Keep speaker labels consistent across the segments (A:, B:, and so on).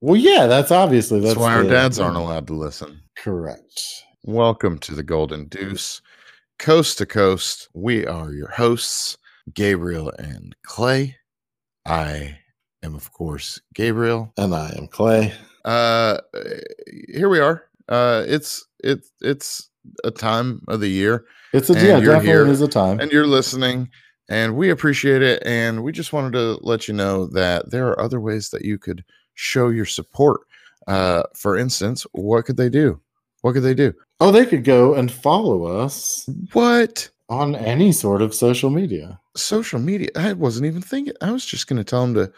A: Well, yeah, that's obviously
B: That's,
A: that's,
B: why our
A: the-
B: dads aren't allowed to listen.
A: correct.
B: Welcome to the Golden Deuce, coast to coast. We are your hosts, Gabriel and Clay. I am, of course, Gabriel.
A: And I am Clay.
B: Uh, here we are. Uh, it's it's it's a time of the year,
A: It's a yeah, definitely
B: here,
A: is a time.
B: and you're listening, and we appreciate it. And we just wanted to let you know that there are other ways that you could show your support. Uh, for instance, what could they do? What could they do?
A: oh, they could go and follow us
B: What?
A: on any sort of social media.
B: social media. I wasn't even thinking. I was just going to tell him to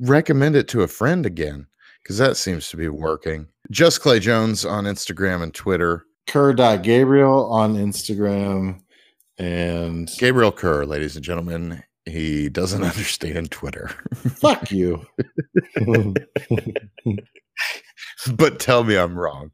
B: recommend it to a friend again because that seems to be working. Just Clay Jones on Instagram and Twitter.
A: Kerr.Gabriel on Instagram and
B: Gabriel Kerr, ladies and gentlemen. He doesn't understand Twitter,
A: fuck you.
B: but tell me I'm wrong.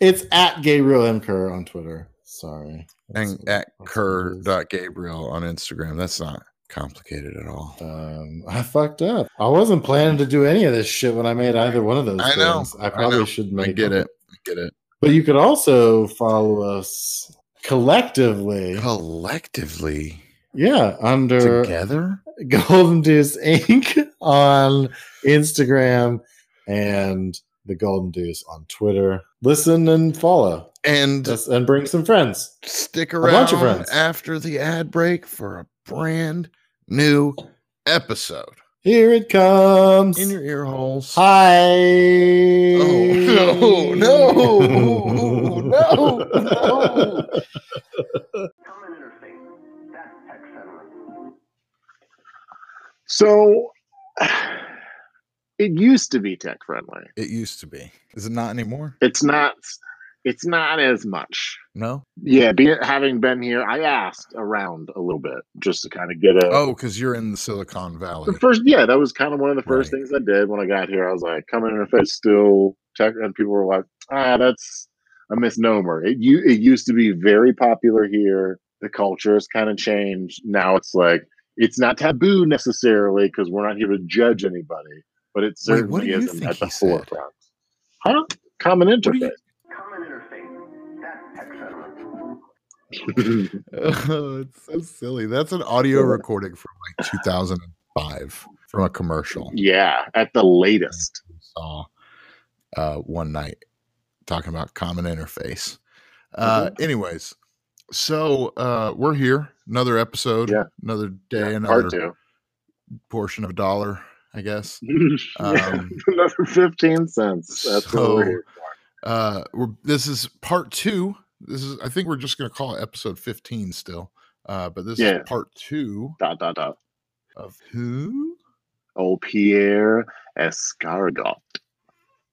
A: it's at Gabriel M. Kerr on Twitter. Sorry.
B: And
A: That's-
B: at
A: it is.
B: Kerr.Gabriel on Instagram. That's not complicated at all.
A: Um, I fucked up. I wasn't planning to do any of this shit when I made either one of those.
B: I know,
A: things. I
B: I
A: probably
B: know.
A: should
B: I get
A: them.
B: it. I get it.
A: But you could also follow us collectively.
B: Collectively
A: Yeah, under
B: together.
A: Golden Deuce Inc. on Instagram and the Golden Deuce on Twitter. Listen and follow.
B: And
A: Just, and bring some friends.
B: stick
A: bunch
B: around
A: of friends.
B: after the ad break for a brand new episode
A: Here it comes.
B: in your ear holes.
A: Hi.
B: Oh, no, no, no, no.
C: Common
D: So it used to be tech friendly.
B: It used to be. Is it not anymore?
D: It's not it's not as much.
B: No.
D: Yeah, be having been here, I asked around a little bit just to kind of get a
B: Oh, because you're in the Silicon Valley.
D: the first yeah, that was kind of one of the first
B: Right.
D: things I did when I got here. I was like, come in if interface still tech and people were like, ah, that's a misnomer. It you it used to be very popular here. The culture has kind of changed. Now it's like it's not taboo necessarily because we're not here to judge anybody, but it certainly
B: do you
D: isn't at the
B: said?
D: forefront. Huh? Common
B: do you-
D: interface.
C: Common interface. That's
B: oh, it's so silly. That's an audio recording from like 2005 from a commercial.
D: yeah, at the latest.
B: we saw uh, one night talking about common interface. Uh,
D: Mm-hmm.
B: Anyways, so uh, we're here, another episode,
D: Yeah.
B: another day,
D: Yeah,
B: another
D: part two.
B: portion of a dollar, I guess. Um,
D: Another 15 cents. That's what we're
B: so-
D: here
B: Uh, we're, this is part two. This is, I think, we're just going to call it episode 15 still. Uh, but this
D: Yeah.
B: is part two
D: Dot, dot, dot.
B: of who?
D: Oh, Pierre Escargot.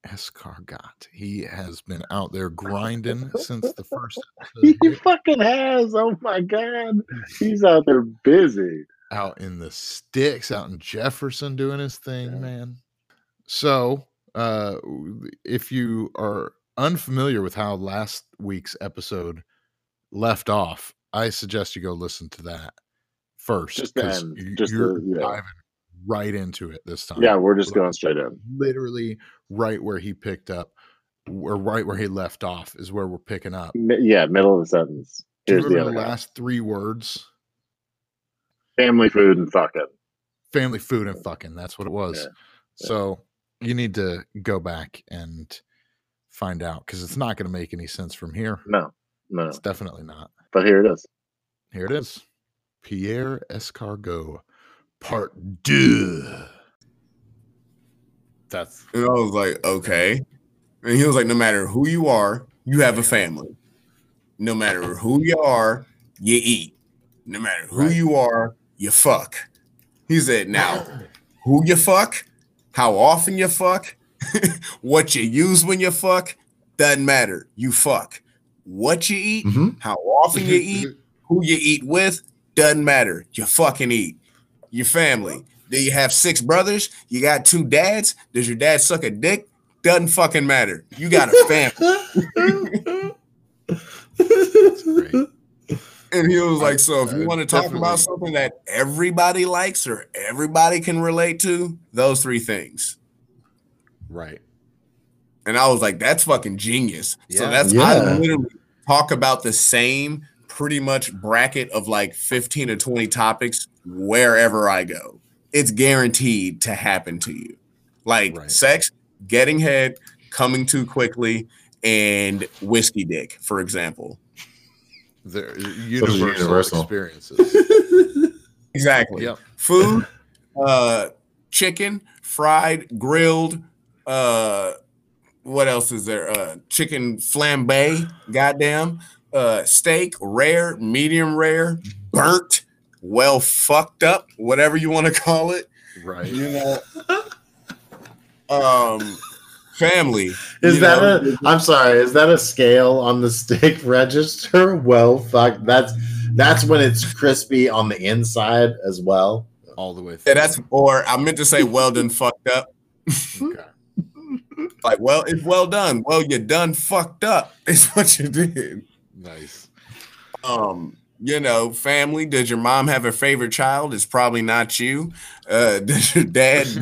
B: Escargot. He has been out there grinding since the first
D: He fucking has. Oh my God. He's out there busy.
B: out in the sticks, out in Jefferson doing his thing,
D: Yeah.
B: man. So, uh, if you are unfamiliar with how last week's episode left off, I suggest you go listen to that first.
D: Just the
B: 'cause
D: end,
B: you-
D: just
B: you're
D: the- yeah.
B: diving right into it this time.
D: Yeah, we're just going straight in.
B: literally right where he picked up, or right where he left off, is where we're picking up.
D: Yeah, middle of the sentence. Here's the other
B: the last three words?
D: Family food and fucking.
B: Family food and fucking. That's what it was.
D: Yeah, yeah.
B: So you need to go back and find out because it's not going to make any sense from here.
D: No, no.
B: It's definitely not.
D: But here it is.
B: Here it is. Pierre Escargot, part two. That's
E: And I was like, okay. And he was like, no matter who you are, you have a family. No matter who you are, you eat. No matter who
B: Right.
E: you are, you fuck. He said, now, who you fuck, how often you fuck, what you use when you fuck, doesn't matter. You fuck. What you eat,
A: Mhm.
E: how often you eat, who you eat with, doesn't matter. You fucking eat. Your family. Do you have six brothers? You got two dads? Does your dad suck a dick? Doesn't fucking matter. You got a family. And he was like, So if you want to talk
B: definitely-
E: about something that everybody likes or everybody can relate to, those three things.
B: right.
E: And I was like, that's fucking genius. So
B: Yeah.
E: that's
A: Yeah.
E: I literally talk about the same pretty much bracket of like 15 to 20 topics wherever I go. It's guaranteed to happen to you. Like
B: Right.
E: sex, getting head, coming too quickly, and whiskey dick, for example.
B: They're universal,
A: universal.
B: experiences.
E: Exactly.
B: yep.
E: Food, uh, chicken, fried, grilled, uh, what else is there? Uh, chicken flambe, goddamn, uh, steak, rare, medium rare, burnt, well fucked up, whatever you want to call it.
B: Right.
E: You know, um, family.
A: Is that
E: know,
A: a? I'm sorry. Is that a scale on the steak register? Well, fuck. That's that's when it's crispy on the inside as well.
B: All the way
E: yeah, that's or I meant to say well done fucked up.
B: okay.
E: Like, well, it's well done. Well, you're done fucked up. Is what you did.
B: Nice.
E: um you know family did your mom have a favorite child? It's probably not you. Uh did your dad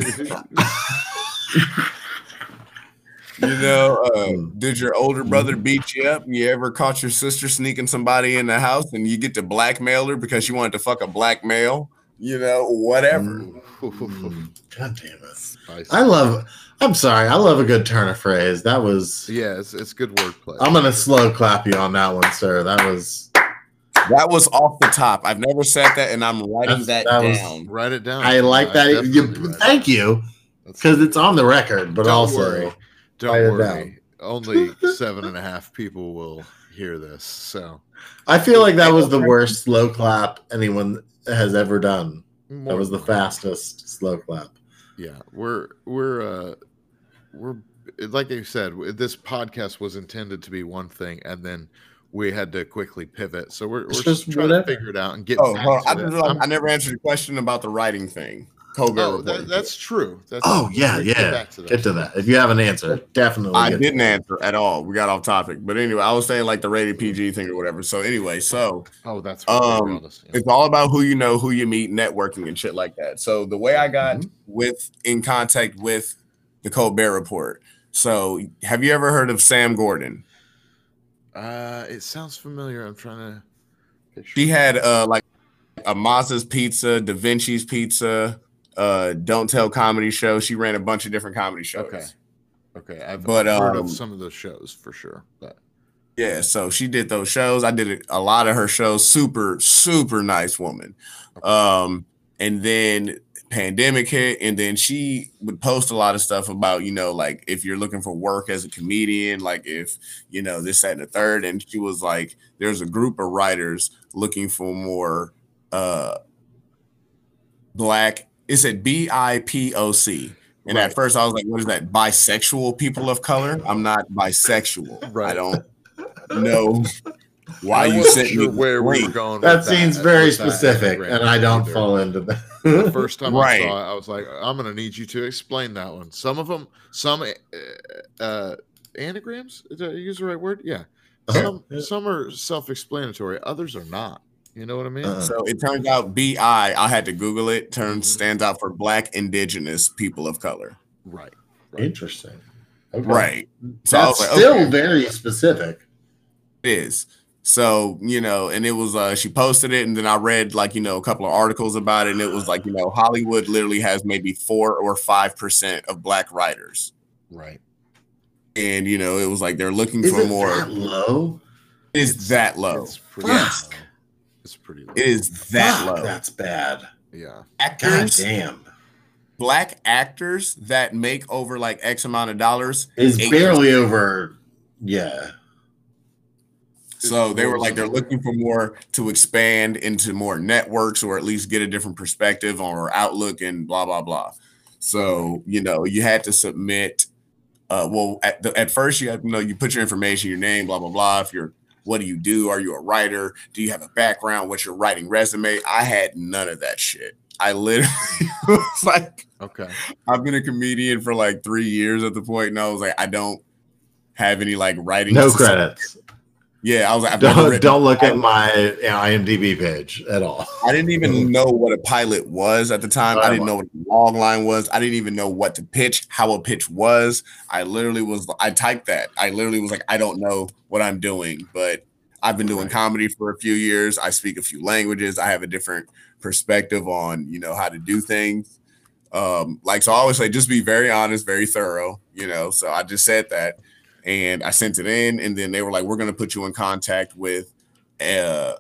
E: you know uh did your older brother beat you up? You ever caught your sister sneaking somebody in the house and you get to blackmail her because you wanted to fuck a black male? You know whatever.
A: Mm, God damn it! I love. I'm sorry. I love a good turn of phrase. That was.
B: yeah, it's, it's good wordplay.
A: I'm gonna slow clap you on that one, sir. That was.
E: that was off the top i've never said that and i'm writing
A: That's-
E: that,
A: that was-
E: down
B: Write it down.
A: I like that.
B: definitely
A: You,
B: write it
A: thank you, because it's on the record, but
B: Don't
A: also.
B: worry. Don't
A: it
B: worry. Only seven and a half people will hear this. So
A: I feel like that was the worst slow clap anyone has ever done. That was the fastest slow clap.
B: Yeah, we're we're uh we're like I said, this podcast was intended to be one thing, and then we had to quickly pivot. So we're, we're just
A: just
B: trying
A: whatever.
B: to figure it out and get.
E: oh
B: back
E: hold
B: to
E: I,
B: this.
E: didn't-
B: I'm-
E: never answered your question about the writing thing Colbert
B: oh, that, that's true. That's
A: Oh yeah,
B: we
A: yeah.
B: back to.
A: Get to that. If you have an answer, definitely.
E: I didn't
A: that.
E: answer at all. We got off topic. But anyway, I was saying like the rated PG thing or whatever. So anyway, so
B: Oh, that's
E: Um,
B: were honest, yeah.
E: it's all about who you know, who you meet, networking and shit like that. So the way I got
A: Mm-hmm.
E: with in contact with the Colbert report. So have you ever heard of Sam Gordon?
B: Uh, it sounds familiar. I'm trying to. picture
E: She had uh like a Maz's Pizza, Da Vinci's Pizza, uh Don't Tell comedy show. She ran a bunch of different comedy shows.
B: Okay. Okay, I've
E: But,
B: heard
E: um,
B: of some of those shows for sure. But
E: Yeah, so she did those shows. I did a lot of her shows. Super, super nice woman. Um, and then pandemic hit, and then she would post a lot of stuff about, you know, like if you're looking for work as a comedian, like if you know this, that, and the third. And she was like, there's a group of writers looking for more uh black. It said B I P O C. And
B: Right.
E: at first I was like, what is that? Bisexual people of color? I'm not bisexual.
B: Right I
E: don't know why
B: I
E: you
B: wasn't
E: sent
B: sure
E: me
B: where we were going.
A: That
B: with
A: seems very specific, and I don't
B: either.
A: fall into that.
B: the first time
E: Right.
B: I saw it, I was like, I'm going to need you to explain that one. Some of them, some uh, uh, anagrams, did I use the right word? Yeah. Some,
A: Yeah.
B: some are self explanatory, others are not. You know what I mean?
A: Uh-uh.
E: So it turns out BI, I had to Google it, turns
B: Mhm.
E: stands out for black indigenous people of color.
B: Right. right.
A: Interesting. Okay.
E: Right. So I
A: That's
E: like,
A: still
E: okay.
A: very specific.
E: It is. So, you know, and it was uh she posted it and then I read like, you know, a couple of articles about it, and it was like, you know, Hollywood literally has maybe four or five percent of black writers.
B: Right.
E: And you know, it was like they're looking
A: Is
E: for
A: it
E: more.
A: that low?
E: Is that low?
B: It's pretty
A: Fuck.
B: low. It's pretty low.
E: It is that
A: Fuck,
E: low.
A: That's bad.
B: Yeah.
A: God
E: Actors,
A: damn.
E: black actors that make over like X amount of dollars.
A: Is
E: Eight
A: barely over. Yeah.
E: So they were like they're looking for more to expand into more networks or at least get a different perspective or outlook and blah blah blah. So you know you had to submit. Uh, well, at the, at first you have you know you put your information, your name, blah blah blah. If you're what do you do? Are you a writer? Do you have a background? What's your writing resume? I had none of that shit. I literally was like,
B: Okay.
E: I've been a comedian for like three years at the point, and I was like, I don't have any like writing.
A: No credits.
E: Yeah, I was like,
A: Don't, don't look at my IMDb page at all.
E: I didn't even know what a pilot was at the time. I didn't know what a log line was. I didn't even know what to pitch, how a pitch was. I literally was, I typed that. I literally was like, I don't know what I'm doing, but I've been doing comedy for a few years. I speak a few languages. I have a different perspective on, you know, how to do things. Um, like, so I always say, just be very honest, very thorough, you know. So I just said that and I sent it in, and then they were like, we're going to put you in contact with, uh,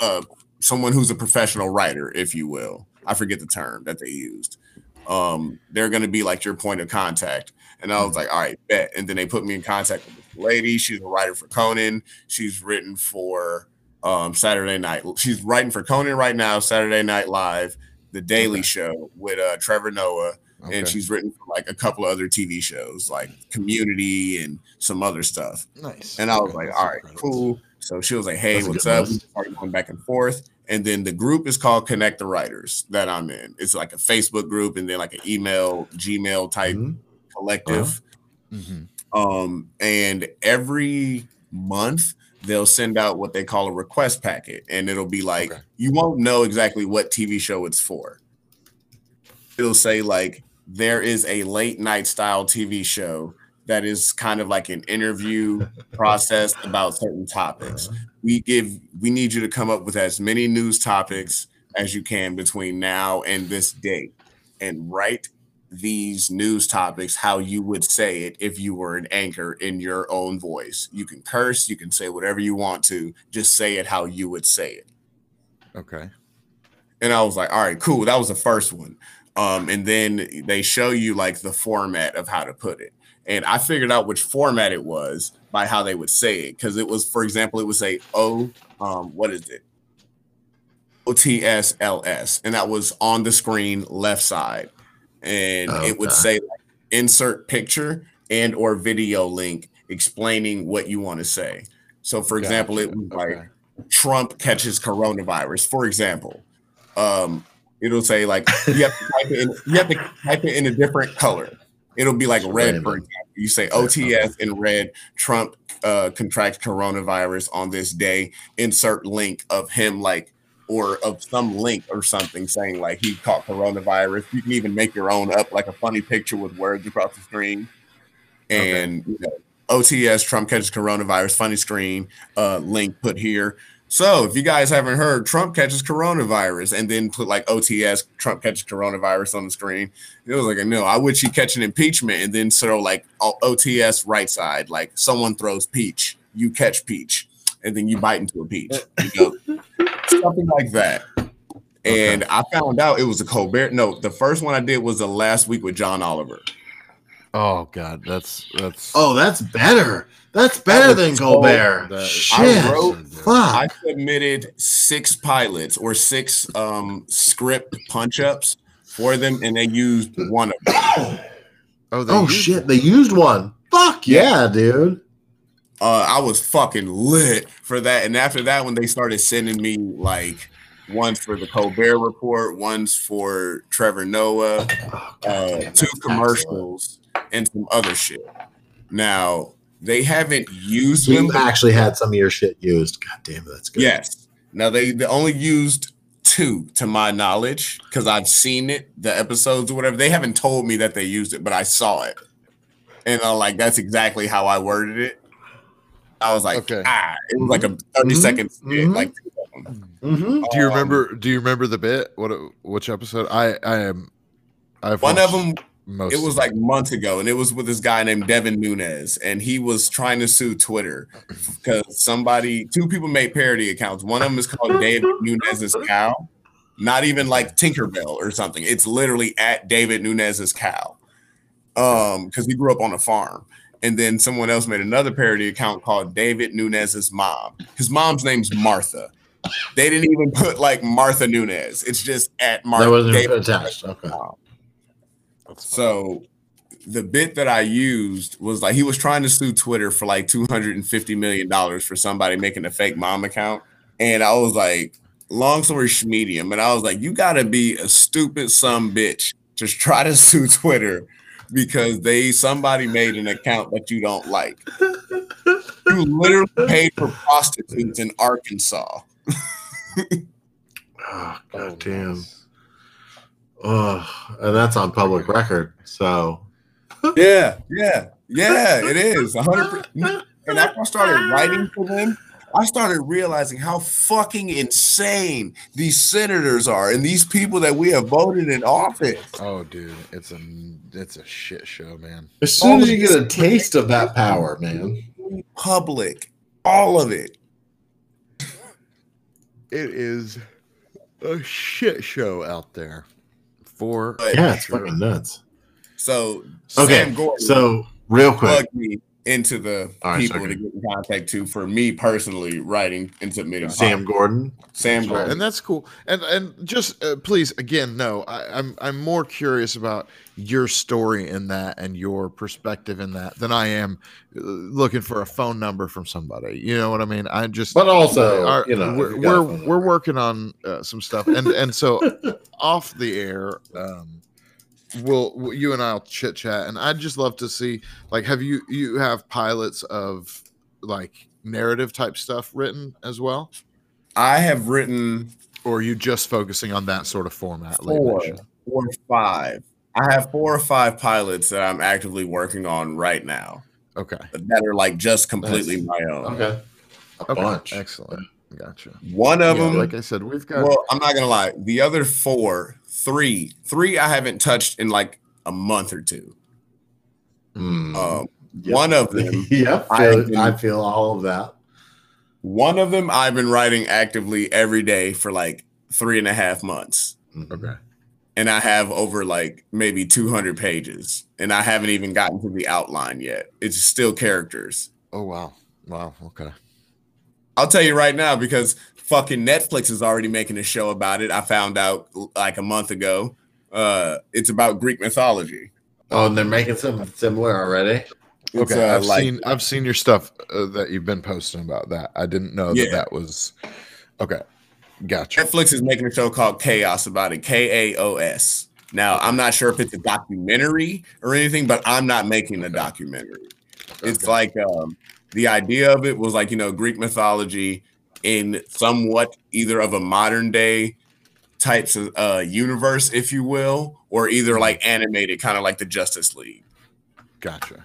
E: uh, someone who's a professional writer, if you will. I forget the term that they used. Um, they're going to be like your point of contact. And I was like, all right, bet. And then they put me in contact with this lady. She's a writer for Conan. She's written for um, Saturday Night. She's writing for Conan right now, Saturday Night Live, The Daily. Show with uh, Trevor Noah.
B: Okay.
E: And she's written for like a couple of other TV shows, like Community and some other stuff.
A: Nice.
E: And I was
B: Okay,
E: like, all right,
B: incredible.
E: cool. So she was like, hey,
A: That's
E: what's up? We
A: list.
E: started going back and forth. And then the group is called Connect the Writers that I'm in. It's like a Facebook group and then like an email, Gmail type
A: Mhm.
E: collective.
B: Mhm.
E: Um, and every month they'll send out what they call a request packet, and it'll be like
B: Okay.
E: you won't know exactly what TV show it's for. It'll say like there is a late night style TV show that is kind of like an interview process about certain topics. We give we need you to come up with as many news topics as you can between now and this date and write these news topics how you would say it if you were an anchor in your own voice. You can curse, you can say whatever you want to, just say it how you would say it.
B: Okay.
E: And I was like, all right, cool. That was the first one. Um, and then they show you like the format of how to put it. And I figured out which format it was by how they would say it. Cause it was, for example, it would say O, um, what is it? OTSLS. And that was on the screen left side. And it would say like, insert picture and or video link explaining what you want to say. So for example, it
B: Gotcha.
E: was like
B: Okay.
E: Trump catches coronavirus, for example, um, it'll say like you have to type it in, you have to type it in a different color. It'll be like red, for example. You say OTS in red, Trump uh, contracts coronavirus on this day. Insert link of him like or of some link or something saying like he caught coronavirus. You can even make your own up, like a funny picture with words across the screen.
B: Okay.
E: And you know, OTS Trump catches coronavirus, funny screen, uh, link put here. So if you guys haven't heard, Trump catches coronavirus, and then put like OTS Trump catches coronavirus on the screen. It was like, a no, I wish he catch an impeachment, and then throw like OTS right side, like someone throws peach, you catch peach, and then you bite into a peach, you know, something like that. And I found out it was a Colbert. No, the first one I did was the last week with John Oliver.
B: Oh God, that's that's.
A: Oh, that's better. That's better
E: was
A: than
E: so-
A: Colbert.
B: that- I
A: Shit.
E: wrote-
A: Fuck.
E: I submitted six pilots or six um, script punch ups for them, and they used one of them.
B: oh, they
A: oh shit,
B: it.
A: they used one. Fuck yeah, dude.
E: Uh, I was fucking lit for that. And after that, when they started sending me like ones for the Colbert Report, ones for Trevor Noah,
A: Oh,
E: uh, two
A: that's excellent.
E: commercials, and some other shit. Now they haven't used
A: So
E: them.
A: actually had some of your shit used. God damn it, that's good.
E: Yes. Now they, they only used two to my knowledge because I've seen it, the episodes or whatever. They haven't told me that they used it, but I saw it. And I'm like, that's exactly how I worded it. I was like,
B: Okay.
E: ah, it was like a 30
A: Mhm.
E: second skit,
A: Mhm.
E: like two of them.
A: Mm-hmm.
B: Do you
E: Um,
B: remember? Do you remember the bit? What? Which episode? I I am. I've
E: One of them,
B: Most.
E: it was like months ago, and it was with this guy named Devin Nunes, and he was trying to sue Twitter because somebody, two people made parody accounts. One of them is called David Nunes's cow, not even like Tinkerbell or something. It's literally at David Nunes's cow, um, because he grew up on a farm. And then someone else made another parody account called David Nunes's mom. His mom's name's Martha. They didn't even put like Martha Nunes. It's just at Martha.
A: That wasn't
E: David
A: attached. Okay.
E: So the bit that I used was like he was trying to sue Twitter for like two hundred and fifty million dollars for somebody making a fake mom account, and I was like, long story medium, and I was like, you got to be a stupid some bitch to try to sue Twitter because they somebody made an account that you don't like. You literally paid for prostitutes in Arkansas.
A: Ah, oh, God damn. Oh, and that's on public record. So
E: Yeah, yeah, yeah, it is. 100%. And after I started writing for them, I started realizing how fucking insane these senators are and these people that we have voted in office.
B: Oh, dude, it's a it's a shit show, man.
A: as soon as you get a taste of that power, man.
E: Public, all of it.
B: It is a shit show out there. For
A: Yeah, it's fucking nuts.
E: So
A: Okay,
E: Sam Gordon
A: so real quick,
E: into the
A: All right,
E: people
A: so
E: to get in contact to for me personally writing and submitting.
A: Sam Gordon.
E: Sam
B: Right,
E: Gordon.
B: and that's cool. And and just uh, please again, no, I, I'm I'm more curious about your story in that and your perspective in that than I am uh, looking for a phone number from somebody. You know what I mean? I just
A: But also,
B: our-
A: you know,
B: we're
A: you
B: we're, we're working on uh, some stuff, and and so off the air, um, we'll, we'll- you and I'll chit chat, and I'd just love to see like have you you have pilots of like narrative type stuff written as well,
E: I have written
B: or are you just focusing on that sort of format? late
E: four, four or five. I have four or five pilots that I'm actively working on right now
B: Okay,
E: that are like just completely my own.
A: Okay. A
B: okay,
A: bunch.
B: excellent, gotcha.
E: One of
B: Yeah,
E: them,
B: like I said, we've got
E: well, I'm not gonna lie. The other four, three, three I haven't touched in like a month or two.
A: Mm.
E: Um,
A: Yep.
E: One of them,
A: yep.
E: I
A: feel-
E: can-
A: I feel all of that.
E: one of them, I've been writing actively every day for like three and a half months.
A: Mhm.
B: okay.
E: and I have over like maybe 200 pages, and I haven't even gotten to the outline yet. It's still characters.
B: Oh wow, wow, okay.
E: I'll tell you right now because fucking Netflix is already making a show about it. I found out like a month ago. Uh, it's about Greek mythology.
A: Oh, and they're making something similar already.
E: It's,
B: Okay,
E: uh,
B: I've
E: like
B: seen I've seen your stuff uh, that you've been posting about that. I didn't know
E: Yeah.
B: that that was okay. Gotcha.
E: Netflix is making a show called Chaos about it. K A O S. Now I'm not sure if it's a documentary or anything, but I'm not making a documentary. It's
B: Okay.
E: like um, the idea of it was like you know Greek mythology in somewhat either of a modern day types of uh, universe, if you will, or either like animated, kind of like the Justice League.
B: gotcha.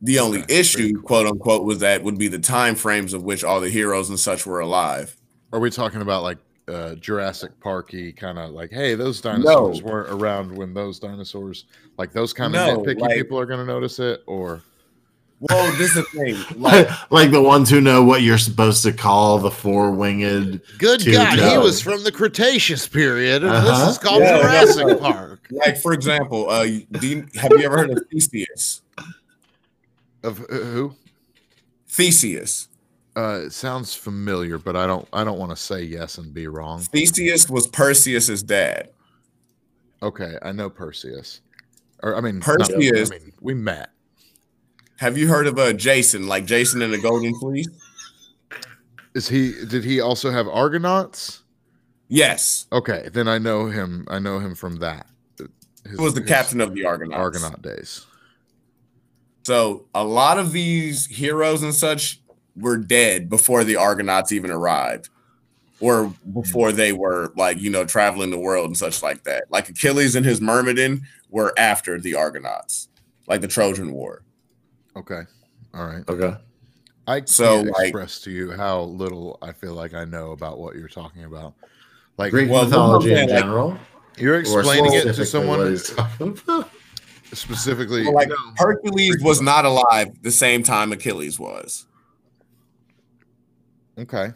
E: The only
B: very
E: issue,
B: cool.
E: quote unquote, was that would be the time frames of which all the heroes and such were alive.
B: Are we talking about like uh, Jurassic Parky kind of like, hey, those dinosaurs
E: No.
B: weren't around when those dinosaurs, like those kind
E: No,
B: of nitpicky
E: like-
B: people are going to notice it, or
E: Well, this is the thing. Like,
A: Like, the ones who know what you're supposed to call the four winged.
B: good
A: Two God, he was
B: from the Cretaceous period,
A: this Uh-huh. is
B: called
E: Yeah, Jurassic yeah.
B: Park.
E: like for example, uh, do you, have you ever heard of Theseus?
B: Of uh, who?
E: Theseus.
B: Uh, it sounds familiar, but I don't. I don't want to say yes and be wrong.
E: Theseus was Perseus's dad.
B: Okay, I know Perseus. Or I mean, not-
E: Perseus-
B: I mean, we met.
E: Have you heard of uh, Jason, like Jason and the Golden Fleece?
B: Is he? Did he also have Argonauts?
E: Yes,
B: Okay, then I know him. I know him from that. His,
E: he was the
B: his
E: captain of the Argonauts.
B: Argonaut days.
E: So a lot of these heroes and such were dead before the Argonauts even arrived, or before they were like you know traveling the world and such like that. Like Achilles and his Myrmidon were after the Argonauts, like the Trojan War.
B: Okay, all right.
A: Okay.
B: I can't
E: So, like-
B: express to you how little I feel like I know about what you're talking about. Like
A: Greek
E: well,
A: mythology in
E: like-
A: general.
B: you're explaining it to someone
A: what he's talking about?
B: specifically.
E: Well, like
B: No.
E: Hercules was not alive the same time Achilles was.
B: Okay.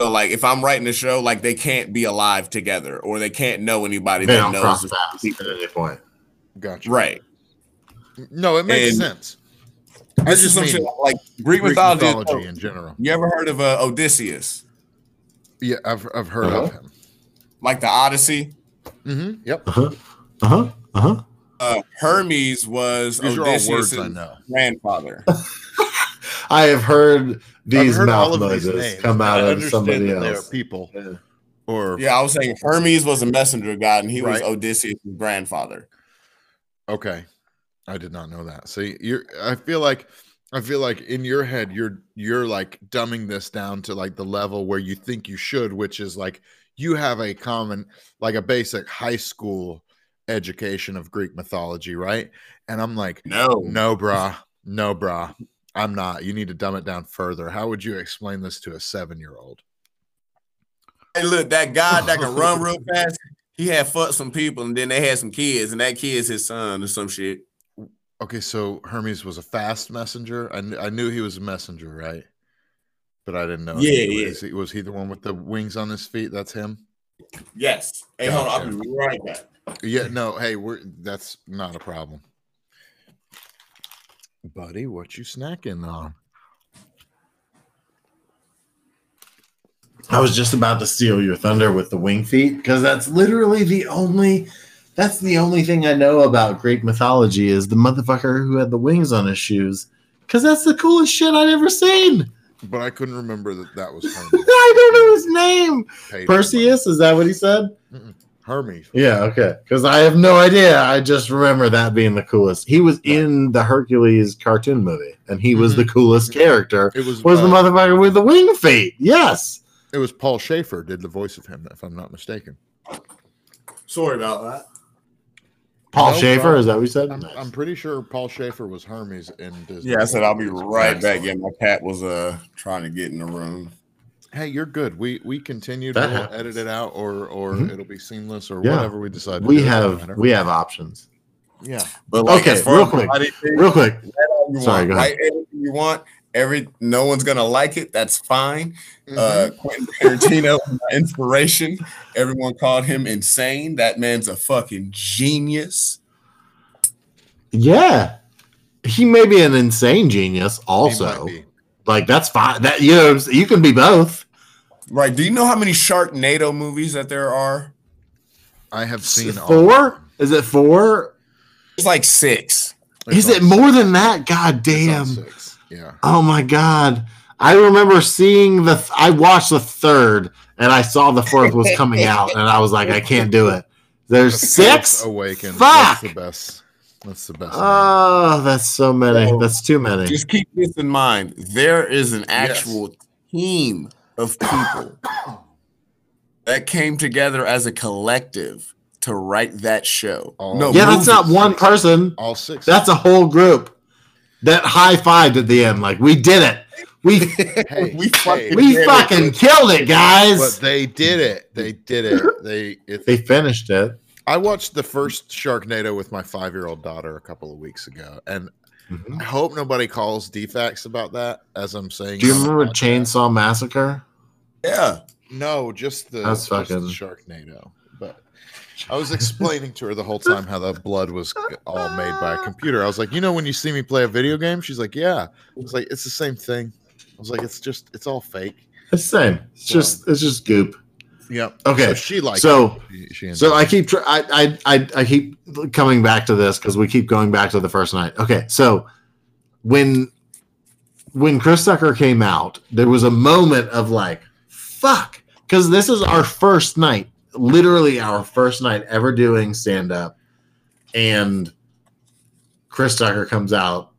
E: So like if I'm writing a show, like they can't be alive together, or they can't know anybody
A: They
E: that
A: don't
E: knows.
A: cross
E: the
A: paths at any point.
B: Gotcha.
E: Right.
B: No, it makes
E: And-
B: sense. I
E: This is
B: just
E: some shit like Greek,
B: Greek
E: mythology.
B: mythology in general.
E: You ever heard of uh, Odysseus?
B: Yeah, I've I've heard
A: Uh-huh.
B: of him.
E: Like the Odyssey.
B: Mm-hmm. Yep.
A: Uh huh. Uh huh. Uh huh.
E: Hermes was
B: These are all
E: Odysseus'
B: words I know.
E: grandfather.
A: I have heard these
B: heard
A: mouth
B: of these
A: noises
B: names,
A: come out of somebody
B: that they are
A: else.
B: people,
A: Yeah.
B: or
E: yeah, I was saying Hermes was a messenger god, and he was Odysseus' grandfather.
B: Okay. I did not know that. See, you're I feel like I feel like in your head you're you're like dumbing this down to like the level where you think you should, which is like you have a common like a basic high school education of Greek mythology, right? And I'm like,
E: No,
B: no, brah, no, brah, I'm not. You need to dumb it down further. How would you explain this to a seven year old?
E: Hey, look, that guy that can run real fast, he had fucked some people and then they had some kids, and that kid's his son or some shit.
B: Okay, so Hermes was a fast messenger. I, kn- I knew he was a messenger, right? But I didn't know.
E: Yeah,
B: he
E: yeah.
B: was, he, was he the one with the wings on his feet? That's him.
E: Yes. Hey, hold on, I'll be right back.
B: Yeah, no, hey, we're that's not a problem. Buddy, what you snacking on?
A: I was just about to steal your thunder with the wing feet because that's literally the only that's the only thing I know about Greek mythology is the motherfucker who had the wings on his shoes. Cause that's the coolest shit I'd ever seen.
B: But I couldn't remember that that was Hermes.
A: I don't know his name.
B: Paid
A: Perseus, is that what he said?
B: money. Hermes.
A: Yeah, okay. Because I have no idea. I just remember that being the coolest. He was in the Hercules cartoon movie, and he was the coolest character.
B: It was
A: Was the
B: uh,
A: motherfucker with the wing feet? Yes.
B: It was Paul Shaffer did the voice of him, if I'm not mistaken.
E: Sorry about that.
A: Paul
B: No
A: Shaffer,
B: problem.
A: is that what he said?
B: I'm,
A: Nice.
B: I'm pretty sure Paul Shaffer was Hermes in Disney.
E: Yeah, I said I'll be right back. Yeah, my cat was uh trying to get in the room.
B: Hey, you're good. We we continued.
A: That
B: We'll
A: happens.
B: edit it out, or or
A: Mhm.
B: it'll be seamless, or
A: Yeah.
B: whatever we decide. To
A: we
B: do.
A: Have we have options.
B: yeah.
E: But like,
A: Okay, real quick, Real quick, Sorry,
E: want,
A: go ahead.
E: write anything you want. Every no one's gonna like it. That's fine.
B: Mm-hmm.
E: Uh, Quentin Tarantino, inspiration. Everyone called him insane. That man's a fucking genius.
A: yeah, he may be an insane genius. Also, like that's fine. That you know, you can be both.
E: Right? Do you know how many Sharknado movies that there are?
B: I have seen
A: Four?
B: them.
A: Is it four?
E: It's like six.
B: It's
A: Is it
B: on
A: more than that? God
B: It's
A: damn.
B: Six. Yeah.
A: Oh my god. I remember seeing the th- I watched the third and I saw the fourth was coming out and I was like I can't do it. There's
B: The
A: six?
B: Force Awakens.
A: Fuck!
B: That's the best. That's the best.
A: Oh, that's so many.
E: So,
A: That's too many.
E: Just keep this in mind. There is an actual team of people that came together as a collective to write that show.
B: Oh.
E: no,
A: Yeah, that's not one person.
B: all six.
A: That's a whole group. That high fived at the end, like we did it. We
B: hey,
E: We fucking-
A: we
E: did it.
A: killed it,
B: but
A: guys.
B: they did it. They did it. They. It,
A: They finished it.
B: I watched the first Sharknado with my five-year-old daughter a couple of weeks ago, and mm-hmm. I hope nobody calls defects about that. As I'm saying,
A: Do you
B: it on the
A: remember
B: podcast.
A: Chainsaw Massacre?
E: Yeah.
B: No, just the,
A: That's
B: just the
A: fucking-
B: Sharknado. I was explaining to her the whole time how the blood was all made by a computer. I was like, you know, when you see me play a video game, she's like, yeah. I was like, it's the same thing. I was like, it's just, it's all fake.
A: It's the same. It's just it's just goop.
B: Yep.
A: Okay,
B: So she liked
A: so-
B: it. She, she
A: So I keep tr- I, I I I keep coming back to this because we keep going back to the first night. Okay, so when when Chris Tucker came out, there was a moment of like, fuck, because this is our first night, literally our first night ever doing stand up, and Chris Tucker comes out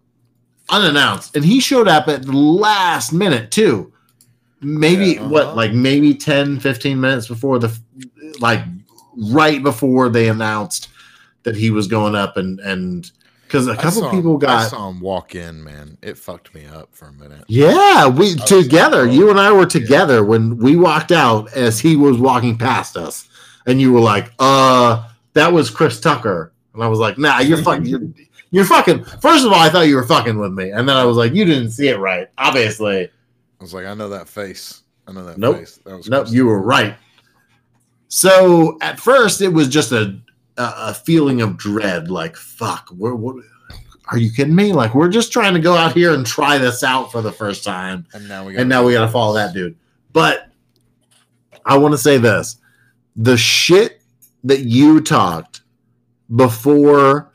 A: unannounced, and he showed up at the last minute too. Maybe
B: Yeah, uh-huh.
A: what, like maybe 10, 15 minutes before the like right before they announced that he was going up and and because a couple
B: saw-
A: people
B: I saw him walk in, man. It fucked me up for a minute.
A: yeah we together
B: like,
A: you and i were together when we walked out as he was walking past us and you were like uh that was chris tucker and i was like nah you're fucking you're, you're fucking first of all i thought you were fucking with me and then i was like you didn't see it right obviously
B: I was like, I know that face. I know that
A: Nope.
B: face. That was
A: Nope,
B: Chris
A: you were right. So at first, it was just a a, a feeling of dread, like fuck. We're, what, are you kidding me? Like we're just trying to go out here and try this out for the first time,
B: And now we got
A: and now we got to follow that dude. But I want to say this: the shit that you talked before